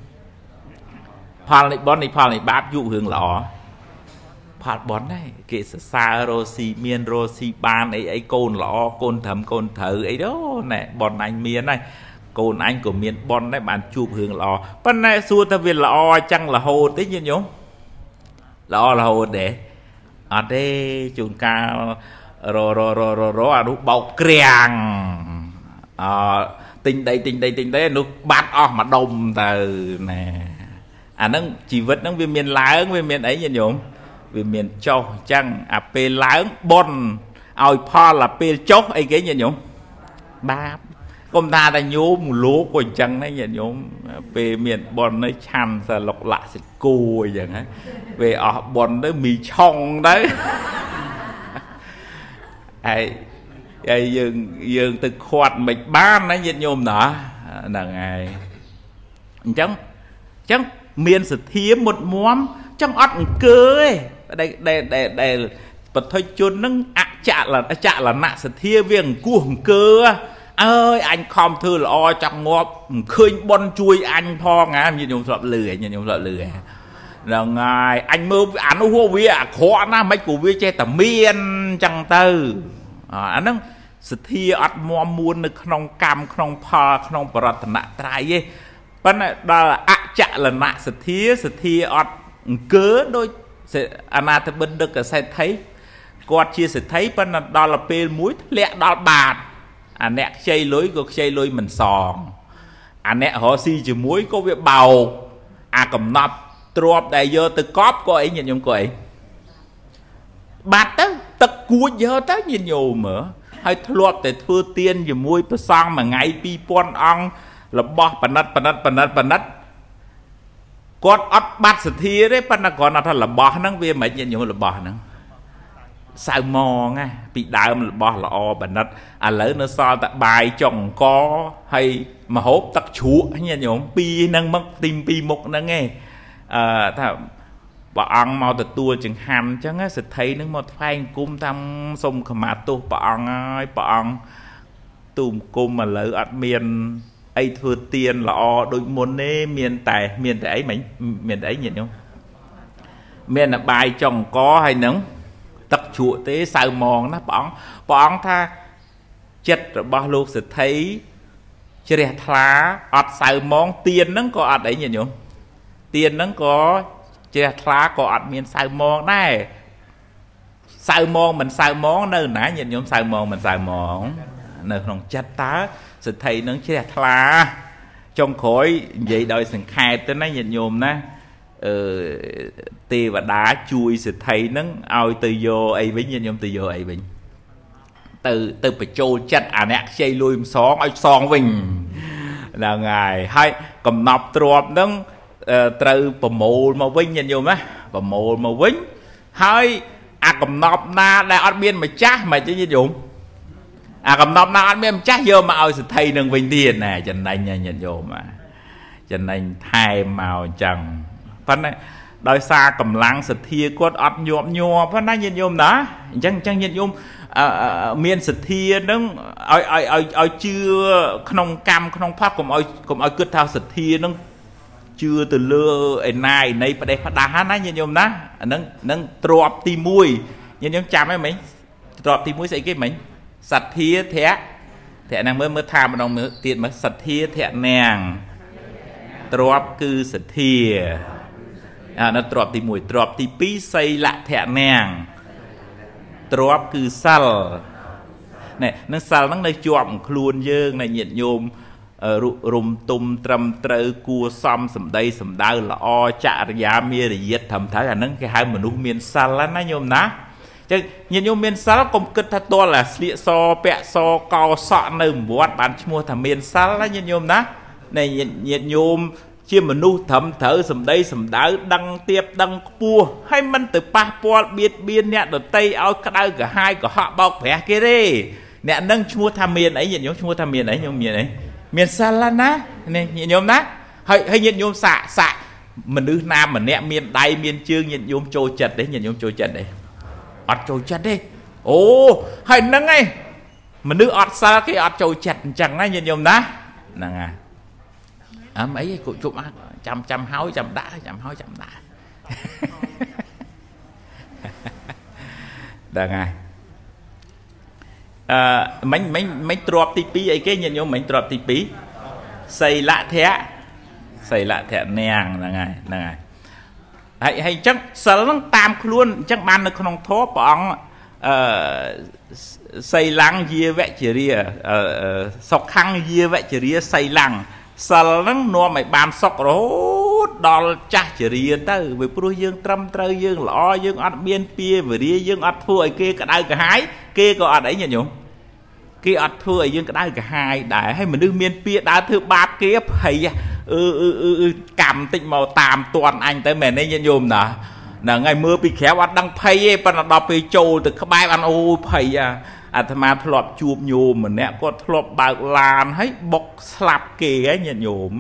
ផលនៃបុណ្យនៃផលនៃបាបយុរឿងល្អ ផលបុណ្យដែរគេសរសើររស់ស៊ីមានរស់ស៊ីបានអីអីកូនល្អកូនត្រឹមកូនត្រូវអីទៅណែបុណ្យអញមានហើយកូនអញក៏មានប៉ុនដែរបានជួបរឿងល្អប៉ុន្តែសួរថាវាល្អអញ្ចឹងរហូតទេញាតិញោមល្អរហូតទេអត់ទេជួនកាលរររររអានោះបោកក្រាំងអទិញដីទិញដីទិញដីនោះបាត់អស់មួយដុំទៅណែអាហ្នឹងជីវិតហ្នឹងវាមានឡើងវាមានអីញាតិញោម វាមានចុះអញ្ចឹងអាពេលឡើងប៉ុនឲ្យផលអាពេលចុះអីគេញាតិញោមបាបកុំថាតែញោមលោកក៏អញ្ចឹងដែរញាតិញោមពេលមានបននៅឆាន់សលុកលាក់សិគូអញ្ចឹងហ្នឹងពេលអស់បនទៅមីឆុងទៅហើយហើយយើងយើងទៅខាត់មិនបានណាញាតិញោមណាហ្នឹងហើយអញ្ចឹងអញ្ចឹងមានសទ្ធាមុតមមចឹងអត់អង្គើទេ ដែលដែលដែលបទជននឹងអចលអចលនៈសទ្ធាវាអង្គោះអង្គើអើយអញខំធ្វើល្អចង់ងាប់មិនឃើញប៉ុនជួយអញផងណាញាតិញោមធ្លាប់លឺញាតិញោមធ្លាប់លឺហ្នឹងហើយអញមើលអានោះវាអាក្រក់ណាស់មិនក៏វាចេះតែមានចឹងទៅអាហ្នឹងសទ្ធាអត់មមមួននៅក្នុងកម្មក្នុងផលក្នុងបរតនត្រ័យទេប៉ុន្តែដល់អចលនៈសទ្ធាសទ្ធាអត់អង្គើដូច អនាថបិណ្ឌកសេដ្ឋីគាត់ជាសេដ្ឋីប៉ុន្តែដល់ពេលមួយធ្លាក់ដល់បាតអាអ្នកខ្ចីលុយក៏ខ្ចីលុយមិនសងអាអ្នករកស៊ីជាមួយក៏វាបោកអាកំណត់ទ្របដែលយកទៅកប់ក៏អីញាតិញោមក៏អីបាត់ទៅទឹកគួចយកទៅញាតិញោមមើលហើយធ្លាប់តែធ្វើទៀនជាមួយប្រសងមួយថ្ងៃ2000អង្គរបស់បណិតបណិតបណិតបណិត គាត់អត់បាត់សទ្ធាទេប៉ុន្តែគ្រាន់តែថារបស់ហ្នឹងវាមិនញាតិញោមរបស់ហ្នឹងសៅមងណាពីដើមរបស់ល្អបណិតឥឡូវនៅសល់តែបាយចុងអង្គហើយមហូបទឹកជ្រក់ញាតិញោមពីរហ្នឹងមកទីពីរមុខហ្នឹងឯងអឺថាព្រះអង្គមកទទួលចង្ហាន់អញ្ចឹងសិទ្ធិនឹងមកថ្វាយគុំតាមសុំខមាទោសព្រះអង្គហើយព្រះអង្គទូមគុំឥឡូវអត់មាន អីធ្វើទៀនល្អដូចមុនទេមានតែមានតែអីមិញមានតែអីញាតិញោមមានតែបាយចុងកហើយនឹងទឹកជ្រក់ទេសៅម៉ងណាព្រះអង្គព្រះអង្គថាចិត្តរបស់លោកសិទ្ធិជ្រះថ្លាអត់សៅម៉ងទៀនហ្នឹងក៏អត់អីញាតិញោមទៀនហ្នឹងក៏ជ្រះថ្លាក៏អត់មានសៅម៉ងដែរសៅម៉ងមិនសៅម៉ងនៅណាញាតិញោមសៅម៉ងមិនសៅម៉ងនៅក្នុងចិត្តតើ សិទ្ធិនឹងជ្រះថ្លាចុងក្រោយនិយាយដោយ សង្ខេបទៅណាញាតិញោមណាអឺទេវតាជួយសិទ្ធិនឹងឲ្យទៅយកអីវិញញាតិញោមទៅយកអីវិញទៅទៅបញ្ចូលចិត្តអាអ្នកខ្ចីលួយម្សងឲ្យផ្សងវិញហ្នឹងហើយហើយកំណប់ទ្របនឹងត្រូវប្រមូលមកវិញញាតិញោមណាប្រមូលមកវិញហើយអាកំណប់ណាដែលអត់មានម្ចាស់មិនទេញាតិញោម អាកំណប់ណាអត់មានម្ចាស់យកមកឲ្យសទ្ធិនឹងវិញទៀតណាចំណេញញាតិញោមចំណេញថែមមកអញ្ចឹងប៉ុន្តែដោយសារកម្លាំងសទ្ធាគាត់អត់ញាប់ញ័រប៉ុន្តែញាតិញោមណាអញ្ចឹងអញ្ចឹងញាតិញោមមានសទ្ធានឹងឲ្យឲ្យឲ្យឲ្យជឿក្នុងកម្មក្នុងផាត់កុំឲ្យកុំឲ្យគិតថាសទ្ធានឹងជឿទៅលើឯណាឯណីប្រទេសផ្ដាស់ណាញាតិញោមណាអានឹងនឹងទ្របទី1ញាតិញោមចាំហ៎មិញទ្របទី1ស្អីគេមិញ សទ្ធាធៈធៈណាមើលមើលថាម្ដងមើលទៀតមើលសទ្ធាធៈណាងទ្របគឺសទ្ធាអានោះទ្របទី1ទ្របទី2សីលធៈណាងទ្របគឺសិលណែនឹងសិលហ្នឹងនៅជាប់ខ្លួនយើងណែញាតិញោមរុំទុំត្រឹមត្រូវគួសមសម្ដីសម្ដៅល្អចរិយាមារយាទត្រឹមត្រូវអាហ្នឹងគេហៅមនុស្សមានសិលណាញោមណា ចឹងញាតិញោមមានសិលកុំគិតថាតលអាស្លៀកសពាក់សកោសក់នៅវត្តបានឈ្មោះថាមានសិលណាញាតិញោមណានៃញាតិញោមជាមនុស្សត្រឹមត្រូវសម្ដីសម្ដៅដឹងទៀបដឹងខ្ពស់ហើយមិនទៅប៉ះពាល់បៀតបៀនអ្នកដតីឲ្យក្តៅក្រហាយកុហកបោកប្រាស់គេទេអ្នកនឹងឈ្មោះថាមានអីញាតិញោមឈ្មោះថាមានអីញោមមានអីមានសិលណានេះញាតិញោមណាហើយហើយញាតិញោមសាក់សាក់មនុស្សណាម្នាក់មានដៃមានជើងញាតិញោមចូលចិត្តទេញាតិញោមចូលចិត្តទេ អត់ចូលចិត្តទេអូហើយហ្នឹងឯងមនុស្សអត់សិលគេអត់ចូលចិត្តអញ្ចឹងណាញាតិញោមណាហ្នឹងហើយអមអីគប់ជប់ចាំចាំហើយចាំដាក់ចាំហើយចាំដាក់ដឹងហើយអឺមិញមិញមិញទ្របទី2អីគេញាតិញោមមិញទ្របទី2សីលធៈសីលធៈនាងហ្នឹងហើយហ្នឹងហើយ ហើយហើយអញ្ចឹងសិលហ្នឹងតាមខ្លួនអញ្ចឹងបាននៅក្នុងធម៌ព្រះអង្គអឺសីលੰយាវចរិយាសុខੰយាវចរិយាសីលੰសិលហ្នឹងនាំឲ្យបានសុខរហូតដល់ចាស់ចរិយាទៅវាព្រោះយើងត្រឹមត្រូវយើងល្អយើងអត់មានពៀវរាយើងអត់ធ្វើឲ្យគេក្តៅក្រហាយគេក៏អត់អីញាតិញោមគេអត់ធ្វើឲ្យយើងក្តៅក្រហាយដែរហើយមនុស្សមានពៀដើរធ្វើបាបគេភ័យ អឺអឺអឺកម្មតិចមកតាមតន់អញទៅមែនទេញាតិញោមណាហ្នឹងហើយមើលពីក្រៅអត់ដឹងភ័យទេប៉ុន្តែដល់ពេលចូលទៅក្បែរបានអូភ័យអាអាត្មាធ្លាប់ជួបញោមម្នាក់គាត់ធ្លាប់បើកឡានហើយបុកស្លាប់គេហើយញាតិញោម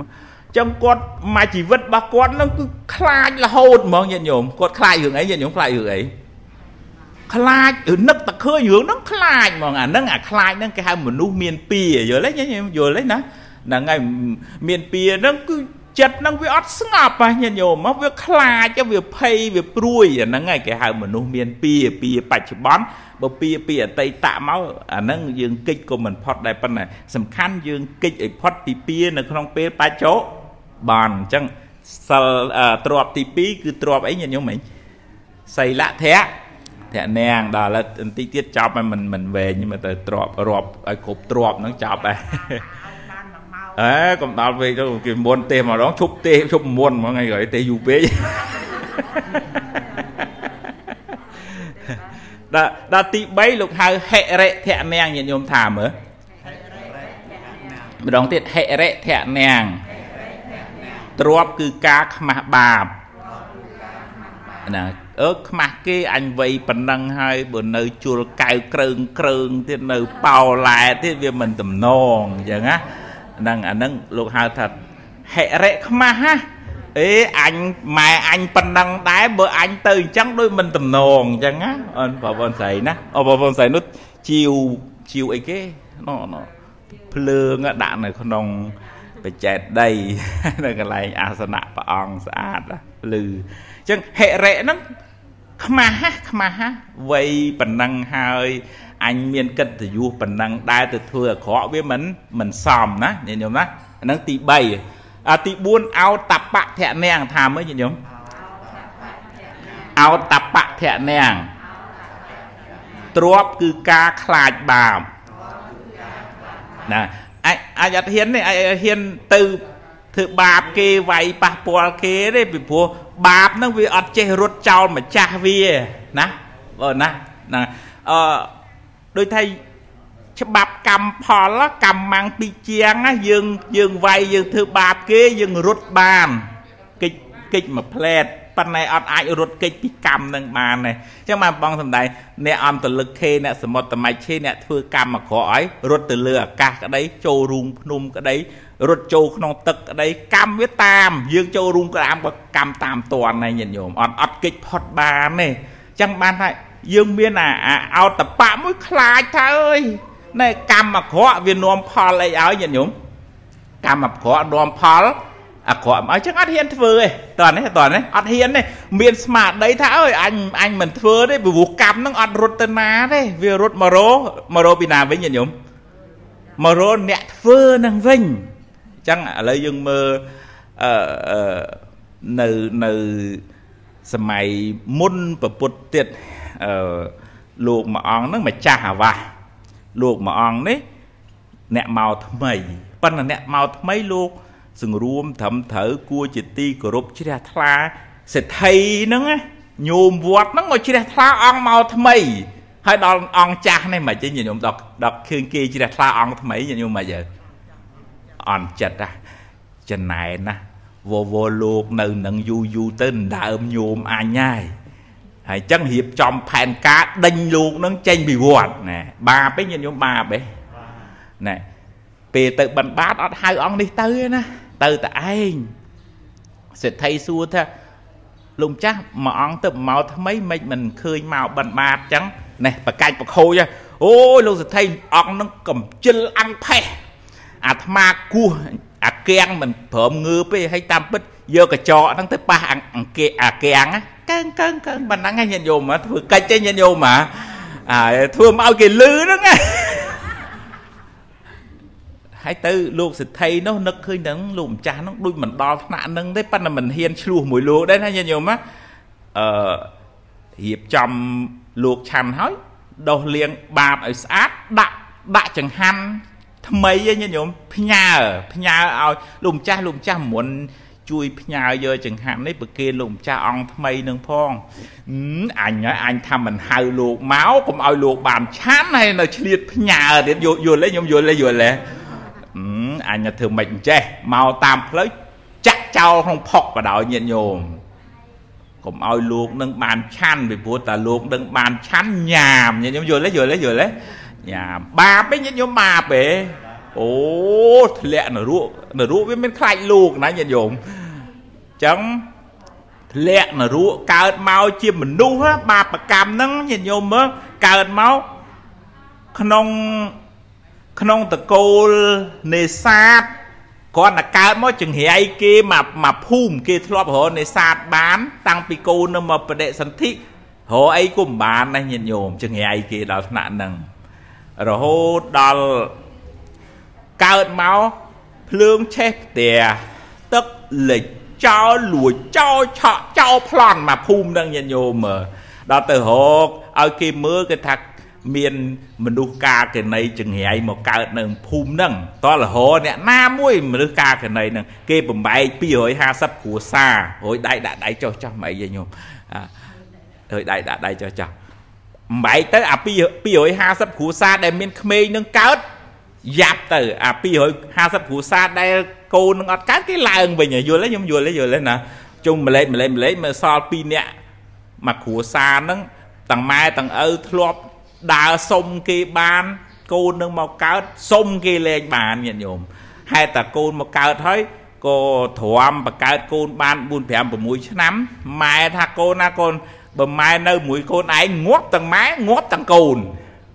ចឹងគាត់មកជីវិតរបស់គាត់នឹងគឺខ្លាចរហូតហ្មងញាតិញោមគាត់ខ្លាចរឿងអីញាតិញោមខ្លាចរឿងអីខ្លាចនឹកតែឃើញរឿងហ្នឹងខ្លាចហ្មងអាហ្នឹងអាខ្លាចហ្នឹងគេហៅមនុស្សមានពៀយល់ទេញាតិញោមយល់ទេណា ហ្នឹងហើយមានពៀហ្នឹងគឺចិត្តហ្នឹងវាអត់ស្ងប់ហ៎ញាតិញោមមកវាខ្លាចវាភ័យវាព្រួយអាហ្នឹងហើយគេហៅមនុស្សមានពៀពៀបច្ចុប្បន្នបើពៀពីអតីតមកអាហ្នឹងយើងគិចក៏មិនផុតដែរប៉ុន្តែសំខាន់យើងគិចឲ្យផុតពីពៀនៅក្នុងពេលបច្ចុប្បន្នអញ្ចឹងសិលទ្របទី2គឺទ្របអីញាតិញោមមិញសីលៈធៈធៈនាងដល់ឥឡូវបន្តិចទៀតចប់ហើយមិនមិនវែងមកទៅទ្របរាប់ឲ្យគ្រប់ទ្របហ្នឹងចប់ហើយ អេកុំដល់ពេកទៅគេមុនទេម្ដងឈប់ទេឈប់មុនហ្មងថ្ងៃក្រោយទេយូរពេកដល់ដល់ទី3លោកហៅហិរិធៈនាងញាតិញោមថាមើលម្ដងទៀតហិរិធៈនាងទ្របគឺការខ្មាស់បាបណាអឺខ្មាស់គេអញវ័យប៉ុណ្ណឹងហើយបើនៅជួលកៅក្រើងក្រើងទៀតនៅប៉ោឡែទៀតវាមិនតំណងអញ្ចឹងណា ហ្នឹងអាហ្នឹងលោកហៅថាហិរិខ្មាស់ណាអេអញម៉ែអញប៉ុណ្ណឹងដែរបើអញទៅអញ្ចឹងដូចមិនតំណងអញ្ចឹងណាអូនបងប្អូនស្រីណាអូបងប្អូនស្រីនោះជីវជីវអីគេណណភ្លើងដាក់នៅក្នុងបច្ចេតដីនៅកន្លែងអាសនៈព្រះអង្គស្អាតលឺអញ្ចឹងហិរិហ្នឹងខ្មាស់ខ្មាស់វ័យប៉ុណ្ណឹងហើយ អញមានកិត្តិយសប៉ុណ្ណឹងដែរទៅធ្វើអាក្រក់វាមិនមិនសមណាញាតិញោមណាអាហ្នឹងទី3អាទី4អោតបៈធៈនាងថាមើលញាតិញោមអោតបៈធៈនាងទ្របគឺការខ្លាចបាបណាអាចអាចអត់ហ៊ានទេអាចហ៊ានទៅធ្វើបាបគេវាយប៉ះពាល់គេទេពីព្រោះបាបហ្នឹងវាអត់ចេះរត់ចោលម្ចាស់វាណាបើណាណាអឺ ដូចថាច្បាប់កម្មផលកម្មម៉ាំងពីជាងណាយើងយើងវាយយើងធ្វើបាបគេយើងរត់បានកិច្ចកិច្ចមួយផ្លែតប៉ុន្តែអត់អាចរត់គេចពីកម្មនឹងបានទេអញ្ចឹងបានបងសំដែងអ្នកអន្តលឹកខេអ្នកសមុទ្រតម៉ៃឆេអ្នកធ្វើកម្មអាក្រក់ឲ្យរត់ទៅលើអាកាសក្តីចូលរូងភ្នំក្តីរត់ចូលក្នុងទឹកក្តីកម្មវាតាមយើងចូលរូងក្រាមក៏កម្មតាមតនដែរញាតិញោមអត់អត់គេចផុតបានទេអញ្ចឹងបានថា យើងមានអាអោតបៈមួយខ្លាចថាអើយណែកម្មអាក្រក់វានាំផលអីឲ្យញាតិញោមកម្មអាក្រក់នាំផលអាក្រក់អញ្ចឹងអត់ហ៊ានធ្វើទេតើនេះតើនេះអត់ហ៊ានទេមានស្មារតីថាអើយអញអញមិនធ្វើទេព្រោះកម្មនឹងអត់រត់ទៅណាទេវារត់មករោមករោពីណាវិញញោមមករោអ្នកធ្វើនឹងវិញអញ្ចឹងឥឡូវយើងមើលអឺនៅនៅសម័យមុនប្រពុតទៀត អឺលោកមួយអង្គហ្នឹងម្ចាស់អាវាសលោកមួយអង្គនេះអ្នកមកថ្មីប៉ុន្តែអ្នកមកថ្មីលោកសង្រួមត្រឹមត្រូវគួរជាទីគោរពជ្រះថ្លាសេដ្ឋីហ្នឹងញោមវត្តហ្នឹងមកជ្រះថ្លាអង្គមកថ្មីហើយដល់អង្គចាស់នេះមិនចេញញោមដល់ដល់ឃើញគេជ្រះថ្លាអង្គថ្មីញោមមិនយើអន់ចិត្តណាចំណែនណាវវលោកនៅនឹងយូរយូរទៅដើមញោមអញហើយ ហើយចឹងរៀបចំផែនការដេញលោកនឹងចេញពីវត្តណាបាបឯងញាតិញោមបាបឯណែពេលទៅបិណ្ឌបាតអត់ហៅអង្គនេះទៅទេណាទៅតែឯងសេដ្ឋីសួរថាលោកម្ចាស់មួយអង្គទៅមកថ្មីមិនមិនឃើញមកបិណ្ឌបាតចឹងនេះបកាច់បខូចអូយលោកសេដ្ឋីអង្គនឹងកំជិលអង្គផេះអាត្មាគោះអាកៀងមិនព្រមងើពេហើយតាមពិតយកកញ្ចក់ហ្នឹងទៅប៉ះអង្គអាកៀង កើងកើងកើងប៉ុណ្ណឹងញាតិញោមធ្វើកិច្ចទេញាតិញោមអាធ្វើមកឲ្យគេលឺហ្នឹងហើយទៅលោកសិទ្ធិនោះនឹកឃើញទាំងលោកម្ចាស់នោះដូចមិនដល់ថ្នាក់ហ្នឹងទេប៉ុន្តែមិនហ៊ានឆ្លោះមួយលោកដែរណាញាតិញោមណាអឺរៀបចំលោកឆាន់ហើយដោះលាងបាតឲ្យស្អាតដាក់ដាក់ចង្ហាន់ថ្មីឯងញាតិញោមផ្ញើផ្ញើឲ្យលោកម្ចាស់លោកម្ចាស់មុន ជួយផ្ញើយកចង្ហាន់នេះប្រគេនលោកម្ចាស់អង្គថ្មីនឹងផងអញហើយអញថាមិនហៅលោកមកកុំឲ្យលោកបានឆាន់ហើយនៅឆ្លៀតផ្ញើទៀតយល់យល់ទេខ្ញុំយល់ទេយល់ទេអញធ្វើមិនចេះមកតាមផ្លូវចាក់ចោលក្នុងផុកបដ ாய் ញាតញោមកុំឲ្យលោកនឹងបានឆាន់ពីព្រោះតាលោកនឹងបានឆាន់ញ៉ាមញាតញោមយល់ទេយល់ទេយល់ទេញ៉ាមបាបទេញាតញោមបាបទេ អូធ្លាក់នរកនរកវាមានខ្លាចលោកណាញាតិញោមចឹងធ្លាក់នរកកើតមកជាមនុស្សបាបកម្មហ្នឹងញាតិញោមមើលកើតមកក្នុងក្នុងតកូលនេសាទគ្រាន់តែកើតមកចង្រៃគេមកមកភូមិគេធ្លាប់រកនេសាទបាន តាំងពីកូននឹងមកបដិសន្ធិរកអីក៏មិនបានដែរញាតិញោមចង្រៃគេដល់ថ្នាក់ហ្នឹងរហូតដល់ កើតមកភ្លើងឆេះផ្ទះទឹកលិចចោលលួចចោលឆក់ចោលប្លន់មកភូមិនឹងញាតិញោមមើលដល់ទៅរកឲ្យគេមើលគេថាមានមនុស្សការកណីចង្រៃមកកើតនៅភូមិហ្នឹងតលរអ្នកណាមួយមនុស្សការកណីហ្នឹងគេបំបែក250គ្រួសាររួយដៃដាក់ដៃចុះចុះមិនអីញោមរួយដៃដាក់ដៃចុះចុះបំបែកទៅអា250គ្រួសារដែលមានក្មេងនឹងកើត យ៉ាប់ទៅអា250គ្រួសារដែលកូននឹងអត់កើតគេឡើងវិញយល់ទេខ្ញុំយល់ទេយល់ទេណាជុំម្លេចម្លេចម្លេមើលសល់2នាក់មកគ្រួសារហ្នឹងទាំងម៉ែទាំងឪធ្លាប់ដើរសុំគេបានកូននឹងមកកើតសុំគេលែងបានញាតិញោមហេតុតែកូនមកកើតហើយក៏ទ្រាំបកើតកូនបាន4 5 6ឆ្នាំម៉ែថាកូនណាកូនបើម៉ែនៅមួយកូនឯងងាប់ទាំងម៉ែងាប់ទាំងកូន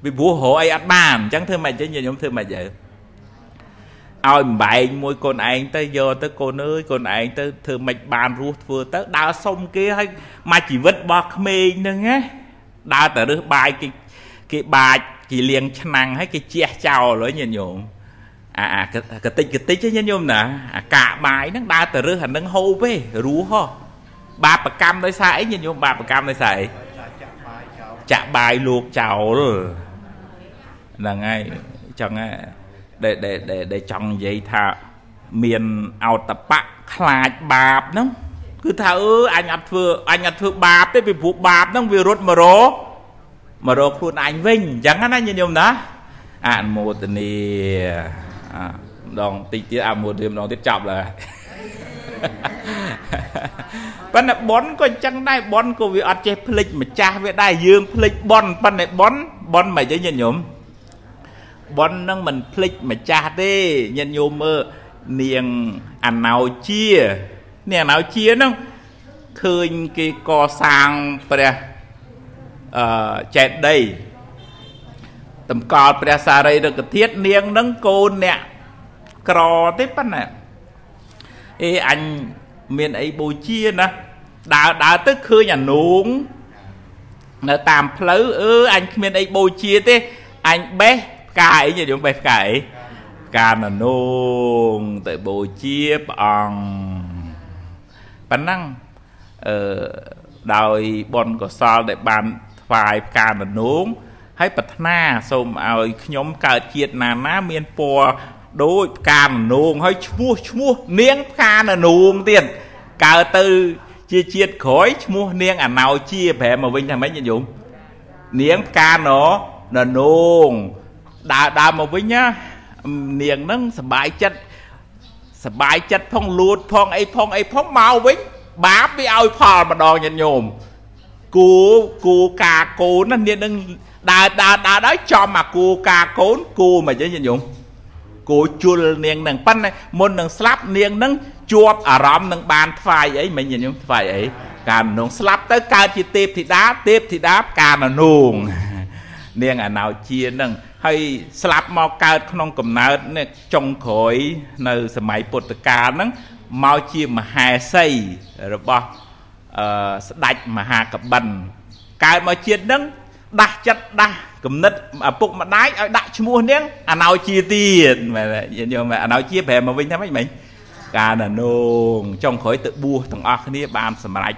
ពីព្រោះរកអីអត់បានអញ្ចឹងធ្វើម៉េចទៅខ្ញុំធ្វើម៉េចទៅឲ្យបំបែងមួយកូនឯងទៅយកទៅកូនអើយកូនឯងទៅធ្វើម៉េចបានរស់ធ្វើទៅដើរសុំគេឲ្យមកជីវិតរបស់ក្មេងហ្នឹងណាដើរទៅរើសបាយគេគេបាចគេលាងឆ្នាំងហើយគេជះចោលហើយញាតិញោមអាអាកតិចកតិចញាតិញោមណាអាកាកបាយហ្នឹងដើរទៅរើសអានឹងហូបទេរស់ហ៎បាបកម្មដោយសារអីញាតិញោមបាបកម្មដោយសារអីចាក់បាយលោកចោល ហ្នឹងហើយចឹងដែរដែលដែលចង់និយាយថាមានអោតបៈខ្លាចបាបហ្នឹងគឺថាអឺអញអត់ធ្វើអញអត់ធ្វើបាបទេពីព្រោះបាបហ្នឹងវារត់មករមករកខ្លួនឯងវិញអញ្ចឹងណាញាតិញោមណាអនុមោទនីម្ដងតិចទៀតអនុមោទនីម្ដងទៀតចប់ហើយប៉ុន្តែប៉ុនក៏អញ្ចឹងដែរប៉ុនក៏វាអត់ចេះភ្លេចម្ចាស់វាដែរយើងភ្លេចប៉ុនប៉ុន្តែប៉ុនប៉ុនមិនអីញាតិញោម ប៉ុននឹងមិនភ្លេចម្ចាស់ទេញាតិញោមមើលនាងអណោជានាងអណោជាហ្នឹងឃើញគេកសាងព្រះអឺចេតិយតម្កល់ព្រះសារីរិកធាតុនាងនឹងកូនអ្នកក្រទេប៉ុណ្ណាអេអញមានអីបូជាណាដើរដើរទៅឃើញអានួងនៅតាមផ្លូវអឺអញគ្មានអីបូជាទេអញបេះ ផ្កាអីយល់បេះផ្កាអីការណនួងទៅបូជាព្រះអង្គប៉ណ្ណឹងអឺដោយបុណ្យកុសលដែលបានថ្វាយផ្កាណនួងហើយប្រាថ្នាសូមឲ្យខ្ញុំកើតជាតិណាណាមានពណ៌ដូចផ្កាននងហើយឈ្មោះឈ្មោះនាងផ្កាននងទៀតកើតទៅជាជាតិក្រោយឈ្មោះនាងអណោជាប្រែមកវិញថាម៉េចញោមនាងផ្កាណននង ដើរដើរមកវិញណានាងហ្នឹងសบายចិត្តសบายចិត្តផងលួតផងអីផងអីផងមកវិញបាបវាឲ្យផលម្ដងញាតិញោមគូគូកាកូនណានាងនឹងដើរដើរដើរដល់ចំអាគូកាកូនគូមិនអីញាតិញោមគោជុលនាងនឹងប៉ុន្តែមុននឹងស្លាប់នាងនឹងជាប់អារម្មណ៍នឹងបានថ្វាយអីមិនញញឹមថ្វាយអីការនងស្លាប់ទៅកើតជាទេពធីតាទេពធីតាការននង នាងអណោជានឹងហើយស្លាប់មកកើតក្នុងកំណើតនេះចុងក្រោយនៅសម័យពុទ្ធកាលហ្នឹងមកជាមហេសីរបស់អឺស្ដេចមហាកបិនកើតមកជាតិហ្នឹងដាស់ចិត្តដាស់គំនិតឪពុកម្ដាយឲ្យដាក់ឈ្មោះនាងអណោជាទៀតមែនទេយើងអណោជាប្រែមកវិញថាម៉េចមិញការណនងចុងក្រោយទៅបួសទាំងអស់គ្នាបានសម្រេច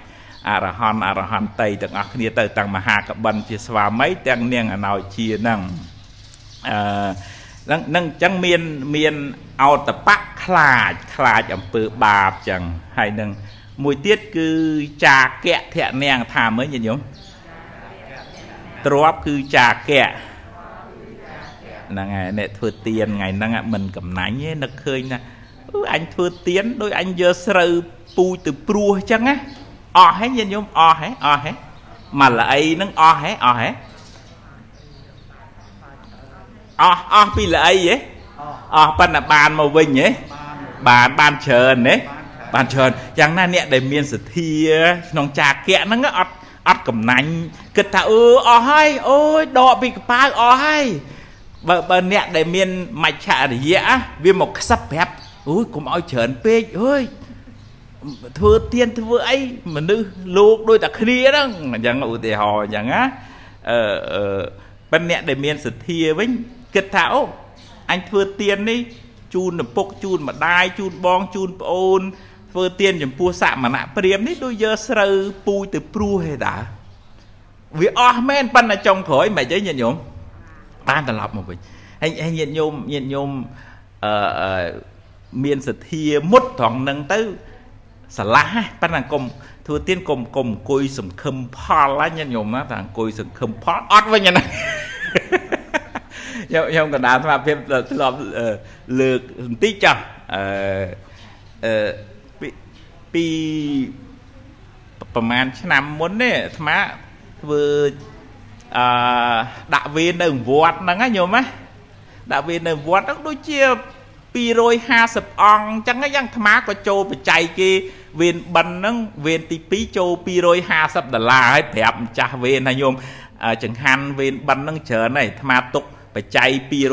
អរហន្តអរហន្តីទាំងអស់គ្នាទៅទាំងមហាកបិនជាស្វាមីទាំងនាងអណោជាហ្នឹងអឺនឹងនឹងអញ្ចឹងមានមានអោតបៈខ្លាចខ្លាចអំពើបាបអញ្ចឹងហើយនឹងមួយទៀតគឺចាកៈធៈនាងថាមើលញាតិញោមទ្របគឺចាកៈហ្នឹងហើយអ្នកធ្វើទៀនថ្ងៃហ្នឹងមិនកំណាញ់ទេនឹកឃើញណាអឺអញធ្វើទៀនដោយអញយកស្រូវពូជទៅព្រោះអញ្ចឹងណា អស់ហេញាតិញោមអស់ហេអស់ហេមកល្អីហ្នឹងអស់ហេអស់ហេអស់អស់ពីល្អីហេអស់ប៉ុន្តែបានមកវិញហេបានបានច្រើនហេបានច្រើនយ៉ាងណាអ្នកដែលមានសទ្ធាក្នុងចាគៈហ្នឹងអត់អត់កំណាញ់គិតថាអឺអស់ហើយអូយដកពីកប៉ាវអស់ហើយបើបើអ្នកដែលមានមច្ឆរិយៈវាមកខ្សឹបប្រាប់អូយកុំឲ្យច្រើនពេកអើយ ធ្វើទៀនធ្វើអីមនុស្សលោកដូចតែគ្នាហ្នឹងអញ្ចឹងឧទាហរណ៍អញ្ចឹងណាអឺអឺប៉ុន្តែអ្នកដែលមានសទ្ធាវិញគិតថាអូអញធ្វើទៀននេះជូនឪពុកជូនម្ដាយជូនបងជូនប្អូនធ្វើទៀនចំពោះសមណៈព្រាមនេះដូចយកស្រូវពូជទៅព្រោះហេតាវាអស់មែនប៉ុន្តែចុងក្រោយមិនអីញាតិញោមបានត្រឡប់មកវិញហើយញាតិញោមញាតិញោមអឺមានសទ្ធាមុតត្រង់នឹងទៅ ស្រឡះប៉ុន្តែកុំធ្វើទៀនកុំកុំអង្គុយសង្ឃឹមផលញាតិញោមណាតែអង្គុយសង្ឃឹមផលអត់វិញណាខ្ញុំខ្ញុំកណ្ដាលស្មារភាពធ្លាប់លើកបន្តិចចាស់អឺអឺពីប្រហែលឆ្នាំមុននេះអាត្មាធ្វើអឺដាក់វេននៅវត្តហ្នឹងណាញោមណាដាក់វេននៅវត្តហ្នឹងដូចជា 250អង្គអញ្ចឹងយ៉ាងអាត្មាក៏ចូលបច្ច័យគេវេនបិណ្ឌហ្នឹងវេនទី2ចូល250ដុល្លារហើយប្រាប់ម្ចាស់វេនថាញោមចង្ហាន់វេនបិណ្ឌហ្នឹងច្រើនហើយអាត្មាទុកបច្ច័យ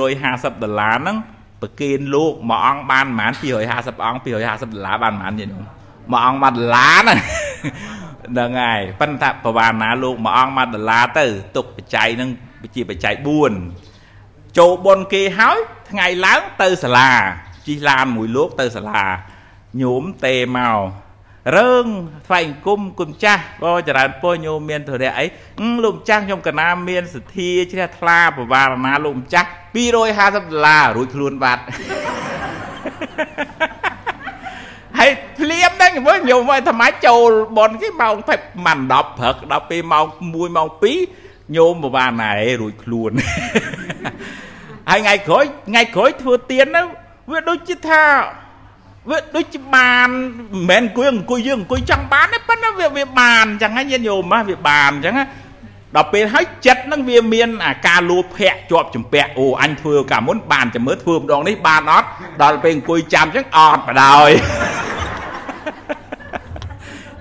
250ដុល្លារហ្នឹងប្រគេនលោកមួយអង្គបានប្រហែល250អង្គ250ដុល្លារបានប្រហែលទេញោមមួយអង្គមួយដុល្លារណាហ្នឹងហើយប៉ុន្តែប្រវាណាលោកមួយអង្គមួយដុល្លារទៅទុកបច្ច័យហ្នឹងជាបច្ច័យ4ចូលបុណ្យគេហើយ ថ្ងៃឡើងទៅសាលាជិះឡានមួយលោកទៅសាលាញោមទេមករឿងថ្វាយអង្គមគុំចាស់ក៏ចរើនពោញោមមានធរៈអីលោកម្ចាស់ខ្ញុំកណាមានសទ្ធាជ្រះថ្លាបវារណាលោកម្ចាស់250ដុល្លាររួចខ្លួនបាត់ហើយភ្លាមហ្នឹងមើលញោមឲ្យថ្មចូលបនគេម៉ោង5ម៉ាន់10ព្រឹកដល់ពេលម៉ោង1ម៉ោង2ញោមបវាណាឯរួចខ្លួន ហើយថ្ងៃក្រោយថ្ងៃក្រោយធ្វើទៀនហ្នឹងវាដូចជាថាវាដូចជាបានមិនមែនអង្គុយអង្គុយយើងអង្គុយចង់បានទេប៉ុន្តែវាវាបានអញ្ចឹងហ្នឹងញាតិញោមវាបានអញ្ចឹងដល់ពេលហើយចិត្តហ្នឹងវាមានអាការលោភៈជាប់ចម្ពាក់អូអញធ្វើកាលមុនបានចាំមើលធ្វើម្ដងនេះបានអត់ដល់ពេលអង្គុយចាំអញ្ចឹងអត់បដ ாய்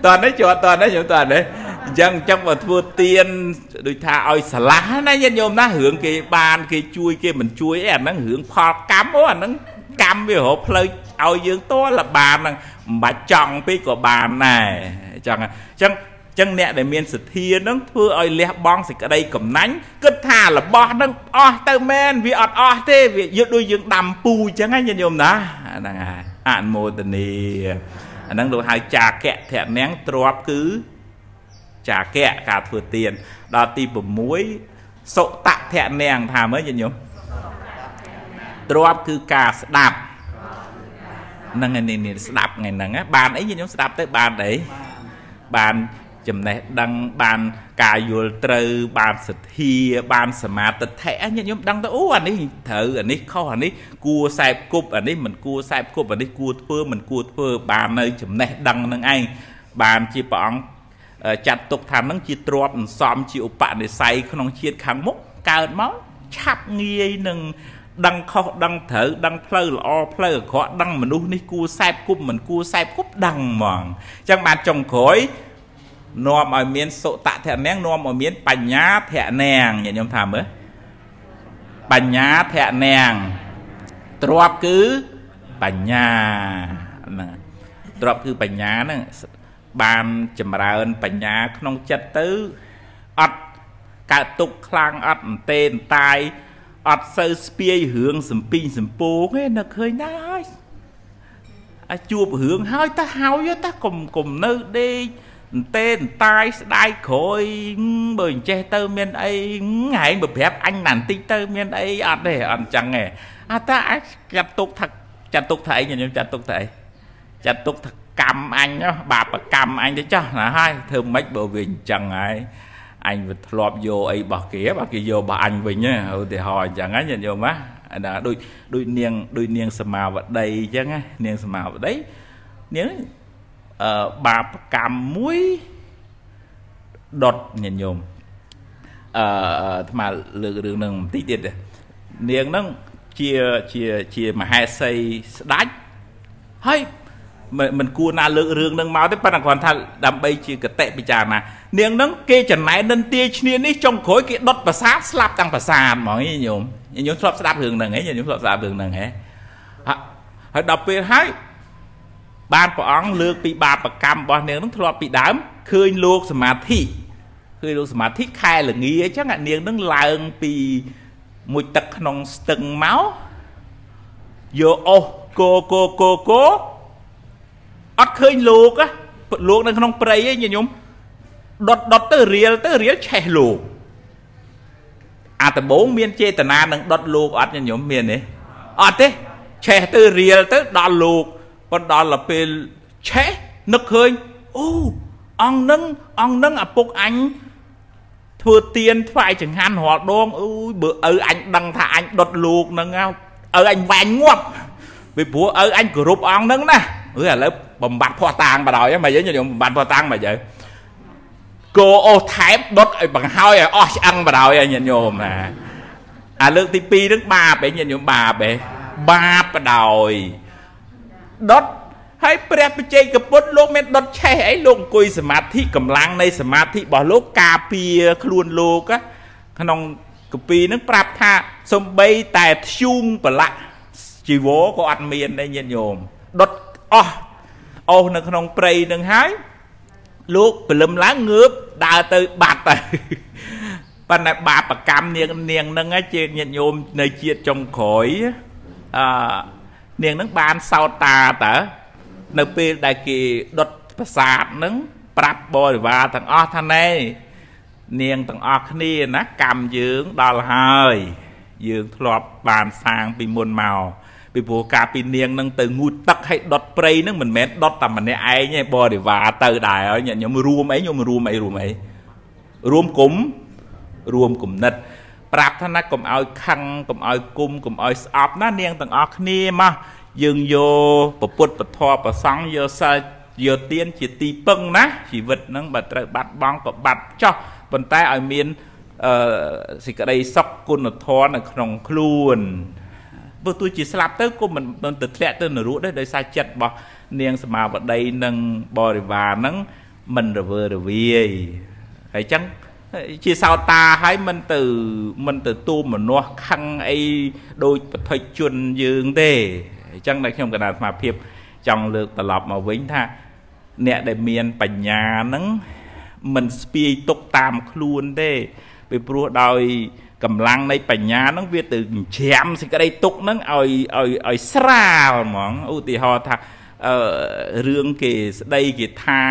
តើនេះជាប់តើនេះខ្ញុំតើនេះ អញ្ចឹងអញ្ចឹងបើធ្វើទៀនដូចថាឲ្យឆ្លាស់ណាញាតិញោមណារឿងគេបានគេជួយគេមិនជួយអីអាហ្នឹងរឿងផលកម្មអូអាហ្នឹងកម្មវារកផ្លូវឲ្យយើងតលបានហ្នឹងមិនបាច់ចង់ពេកក៏បានដែរអញ្ចឹងអញ្ចឹងចឹងអ្នកដែលមានសទ្ធានឹងធ្វើឲ្យលះបង់សេចក្តីកំណាញ់គិតថារបស់នឹងអស់ទៅមែនវាអត់អស់ទេវាយកដូចយើងដាំពូចឹងហ្នឹងញាតិញោមណាហ្នឹងហើយអនុមោទនីអាហ្នឹងលោកហៅចាកៈធនាងទ្របគឺ ចាកៈការធ្វើទៀនដល់ទី6សុតៈធនាងថាមើលញាតិញោមទ្របគឺការស្ដាប់ហ្នឹងឯនេះស្ដាប់ថ្ងៃហ្នឹងបានអីញាតិញោមស្ដាប់ទៅបានអីបានចំណេះដឹងបានការយល់ត្រូវបានសទ្ធាបានសមាទិដ្ឋិអញខ្ញុំដឹងទៅអូអានេះត្រូវអានេះខុសអានេះគួរសែបគប់អានេះមិនគួរសែបគប់អានេះគួរធ្វើមិនគួរធ្វើបាននៅចំណេះដឹងនឹងឯងបានជាព្រះអង្គ ចាត់ទុកថានឹងជាទ្របអន្សំជាឧបនិស្ស័យក្នុងជាតិខាងមុខកើតមកឆាប់ងាយនឹងដឹងខុសដឹងត្រូវដឹងផ្លូវល្អផ្លូវអាក្រក់ដឹងមនុស្សនេះគួរសែបគប់មិនគួរសែបគប់ដឹងហ្មងអញ្ចឹងបានចុងក្រោយនាំឲ្យមានសុតធនាងនាំឲ្យមានបញ្ញាធនាងញាតិញោមថាមើលបញ្ញាធនាងទ្របគឺបញ្ញាហ្នឹងទ្របគឺបញ្ញាហ្នឹង បានចម្រើនបញ្ញាក្នុងចិត្តទៅអត់កើតទុកខ្លាំងអត់អន្ទេអន្តាយអត់សូវស្ពាយរឿងសំពីងសំពងទេនឹកឃើញដែរហើយអាចជួបរឿងហើយតើហើយតើកុំកុំនៅដេកអន្ទេអន្តាយស្ដាយក្រោយបើអញ្ចេះទៅមានអីហែងបើប្រាប់អញណាបន្តិចទៅមានអីអត់ទេអត់អញ្ចឹងទេអាតាអាចចាត់ទុកថាចាត់ទុកថាអីខ្ញុំចាត់ទុកថាអីចាត់ទុកថា កម្មអញបាបកម្មអញទៅចោះណាហើយធ្វើម៉េចបើវាអញ្ចឹងហើយអញវាធ្លាប់យកអីរបស់គេបើគេយករបស់អញវិញឧទាហរណ៍អញ្ចឹងណាញាតិញោមណាអាដូចដូចនាងដូចនាងសមាវតីអញ្ចឹងណានាងសមាវតីនាងអឺបាបកម្មមួយដុតញាតិញោមអឺអាត្មាលើករឿងនឹងបន្តិចទៀតនាងហ្នឹងជាជាជាមហេសីស្ដាច់ហើយ មិនគួរណាលើករឿងនឹងមកទេប៉ុន្តែគ្រាន់ថាដើម្បីជាកតិពិចារណានាងនឹងគេចំណែននិន្ទាឈ្នានេះចុងក្រោយគេដុតប្រាសាទស្លាប់ទាំងប្រាសាទហ្មងញោមញោមធ្លាប់ស្ដាប់រឿងហ្នឹងហ៎ញោមធ្លាប់ស្ដាប់រឿងហ្នឹងហ៎ហើយដល់ពេលហើយបានព្រះអង្គលើកពីបាបកម្មរបស់នាងនឹងធ្លាប់ពីដើមឃើញលោកសមាធិឃើញលោកសមាធិខែលងាអញ្ចឹងអានាងនឹងឡើងពីមួយទឹកក្នុងស្ទឹងមកយកអស់គោគោគោគោ អត់ឃើញលោកលោកនៅក្នុងព្រៃឯងញោមដុតដុតទៅរៀលទៅរៀលឆេះលោកអាដំបងមានចេតនានឹងដុតលោកអត់ញោមមានទេអត់ទេឆេះទៅរៀលទៅដល់លោកប៉ុន្តែដល់ពេលឆេះនឹកឃើញអូអង្គនឹងអង្គនឹងឪពុកអញធ្វើទៀនថ្វាយចង្ហាន់រាល់ដងអើយបើឪអញដឹងថាអញដុតលោកហ្នឹងឪអញវាញ់ងាប់ពីព្រោះឪអញគោរពអង្គហ្នឹងណាអើឥឡូវ បំបត្តិភ័ស្តុតាងបណ្ដោយហ្មងយើងខ្ញុំបំបត្តិភ័ស្តុតាងហ្មងយើងគោអូសថែបដុតឲ្យបង្ហើយឲ្យអស់ឆ្អឹងបណ្ដោយឲ្យញាតិញោមណាអាលើកទី2នឹងបាបឯងញាតិញោមបាបឯងបាបបណ្ដោយដុតហើយព្រះបច្ចេកពុទ្ធលោកមានដុតឆេះអីលោកអង្គុយសមាធិកម្លាំងនៃសមាធិរបស់លោកការពារខ្លួនលោកក្នុងកពីនឹងប្រាប់ថាសំបីតែធ្យូងប្រឡាក់ជីវរក៏អត់មានដែរញាតិញោមដុតអស់ អស់នៅក្នុងព្រៃនឹងហើយលោកព្រលឹមឡើងងើបដើរទៅបាត់ទៅប៉ុន្តែបាបកម្មនាងនាងនឹងជាញាតិញោមនៅជាតិចុងក្រោយអឺនាងនឹងបានសោតតាតើនៅពេលដែលគេដុតប្រាសាទនឹងប្រាប់បរិវារទាំងអស់ថាណែនាងទាំងអស់គ្នាណាកម្មយើងដល់ហើយយើងធ្លាប់បានសាងពីមុនមក ពីព្រោះការពីនាងនឹងទៅងូតទឹកឲ្យដុតព្រៃនឹងមិនមែនដុតតែម្នាក់ឯងទេបរិវារទៅដែរហើយខ្ញុំរួមអីខ្ញុំរួមអីរួមអីរួមគុំរួមគុំនិតប្រាប់ថាណាកុំឲ្យខឹងកុំឲ្យគុំកុំឲ្យស្អប់ណានាងទាំងអស់គ្នាមកយើងយកពុទ្ធពធប្រសង់យកសិលយកទានជាទីពឹងណាជីវិតហ្នឹងបើត្រូវបាត់បង់ក៏បាត់ចោះប៉ុន្តែឲ្យមានអឺសេចក្តីសុខគុណធម៌នៅក្នុងខ្លួន ព្រោះទោះជាស្លាប់ទៅក៏មិនមិនទៅធ្លាក់ទៅនរកដែរដោយសារចិត្តរបស់នាងសមាវតីនិងបរិវារហ្នឹងមិនរវើរវាយហើយចឹងជាសោតាហើយមិនទៅមិនទៅទូមនាស់ខឹងអីដូចបឋិជនយើងទេអញ្ចឹងដែលខ្ញុំកណ្ដាលអាភិបចង់លើកត្រឡប់មកវិញថា អ្នកដែលមានបញ្ញាហ្នឹងមិនស្ពាយទុកតាមខ្លួនទេពីព្រោះដោយ កម្លាំងនៃបញ្ញាហ្នឹងវាទៅច្រាំសេចក្តីទុកហ្នឹងឲ្យឲ្យឲ្យស្រាលហ្មងឧទាហរណ៍ថាអឺរឿងគេស្ដីគេថា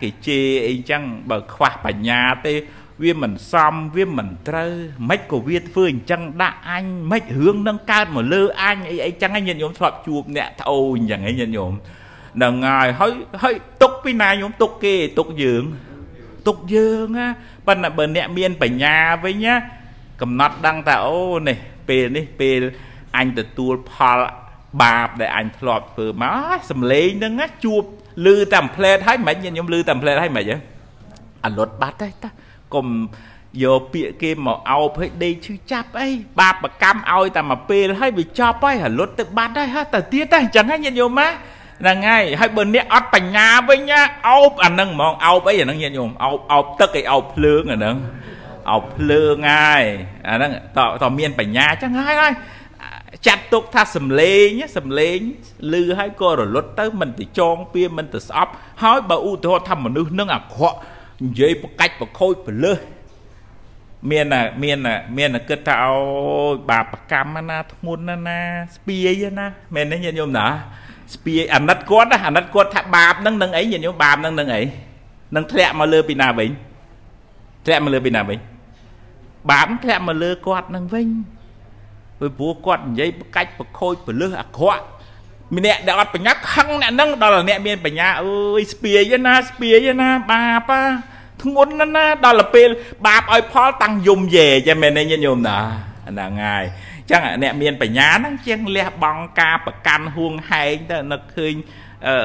គេជេរអីចឹងបើខ្វះបញ្ញាទេវាមិនសមវាមិនត្រូវមិនក៏វាធ្វើអញ្ចឹងដាក់អញមិនរឿងនឹងកើតមកលើអញអីអីចឹងឯងញាតិញោមធ្លាប់ជួបអ្នកត្អូញចឹងឯងញាតិញោមនឹងហើយហើយហើយទុកពីណាញោមទុកគេទុកយើងទុកយើងណាប៉ុន្តែបើអ្នកមានបញ្ញាវិញណា កំណត់ដឹងថាអូនេះពេលនេះពេលអញទទួលផលបាបដែលអញធ្លាប់ធ្វើមកសំលេងហ្នឹងជួបលឺតាមផ្លែតហើយមិនខ្ញុំលឺតាមផ្លែតហើយមិនហ៎អាលុតបាត់ទេតាកុំយកពាក្យគេមកអោបឲ្យដេកឈឺចាប់អីបាបកម្មឲ្យតែមួយពេលហើយវាចប់ហើយរលត់ទៅបាត់ហើយហ่าទៅទៀតតែអញ្ចឹងហ្នឹងញាតិញោមណាហ្នឹងហើយហើយបើអ្នកអត់បញ្ញាវិញណាអោបអាហ្នឹងហ្មងអោបអីអាហ្នឹងញាតិញោមអោបអោបទឹកអីអោបភ្លើងអាហ្នឹង អោបភ្លើងហើយអាហ្នឹងតតមានបញ្ញាអញ្ចឹងហើយហើយចាត់ទុកថាសំលេងសំលេងលឺហើយក៏រលត់ទៅមិនទៅចងពៀមិនទៅស្អប់ហើយបើឧទាហរណ៍ថាមនុស្សនឹងអាក្រក់និយាយប្រកាច់ប្រខូចប្រលើសមានមានមានគិតថាអូបាបកម្មណាធ្ងន់ណាណាស្ពាយណាមែនទេញាតិញោមណាស្ពាយអាណិតគាត់អាណិតគាត់ថាបាបនឹងនឹងអីញាតិញោមបាបនឹងនឹងអីនឹងធ្លាក់មកលើពីណាវិញធ្លាក់មកលើពីណាវិញ បាបធ្លាក់មកលើគាត់នឹងវិញព្រោះព្រោះគាត់និយាយប្រកាច់ប្រខូចប្រលើសអាក្រក់ម្នាក់ដែលអត់បញ្ញាខឹងអ្នកហ្នឹងដល់អ្នកមានបញ្ញាអើយស្ពាយណាស្ពាយណាបាបធ្ងន់ណាស់ណាដល់ពេលបាបឲ្យផលតាំងយំយេចាំមែនទេញាតិញោមណាហ្នឹងហើយចឹងអ្នកមានបញ្ញាហ្នឹងជាងលះបង់ការប្រកាន់ហួងហែងទៅនឹកឃើញ អឺ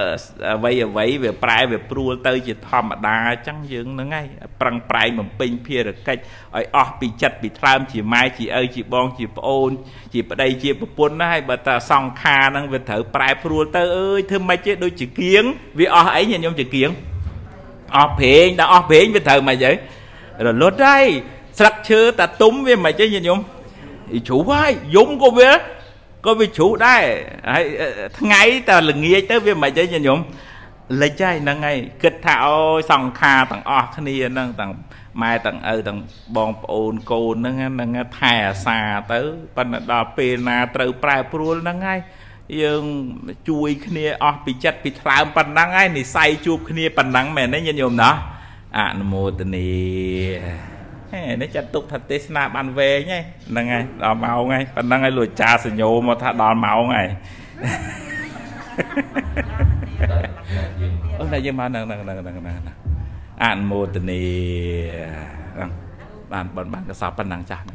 អ្វីអ្វីវាប្រែវាព្រួលទៅជាធម្មតាអញ្ចឹងយើងហ្នឹងហើយប្រឹងប្រែងបំពេញភារកិច្ចឲ្យអស់ពីចិត្តពីថ្លើមជាម៉ែជាឪជាបងជាប្អូន ជាប្តីជាប្រពន្ធណាហើយបើតាសង្ខារហ្នឹងវាត្រូវប្រែព្រួលទៅអើយធ្វើម៉េចទេដូចជាគៀងវាអស់អីញាតិញោមជាគៀងអស់ប្រេងដល់អស់ប្រេងវាត្រូវម៉េចទៅរលត់ហើយស្លឹកឈើតាទុំវាមិនទេញាតិញោមជ្រូកហើយយំក៏វា ក៏វាជ្រុះដែរហើយថ្ងៃតើល្ងាចទៅវាមិនអីញោមលិចហើយហ្នឹងហើយគិតថាអូយសង្ខារទាំងអស់គ្នាហ្នឹងទាំងម៉ែទាំងឪទាំងបងប្អូនកូនហ្នឹងហ្នឹងថែអាសាទៅប៉ុន្តែដល់ពេលណាត្រូវប្រែប្រួលហ្នឹងហើយយើងជួយគ្នាអស់ពីចិត្តពីថ្លើមប៉ុណ្ណឹងហើយនិស័យជួបគ្នាប៉ុណ្ណឹងមែនទេញាតិញោមណាអនុមោទនីហេ នេះចាត់ទុកថាទេសនាបានវែងហ្នឹងហើយដល់ម៉ោងហើយប៉ុណ្ណឹងហើយលោកចាសញ្ញោមកថាដល់ម៉ោងហើយអូតែយើងមកហ្នឹងហ្នឹងហ្នឹងហ្នឹងអនុមោទនីបានបានបានកសបប៉ុណ្ណឹងចាស់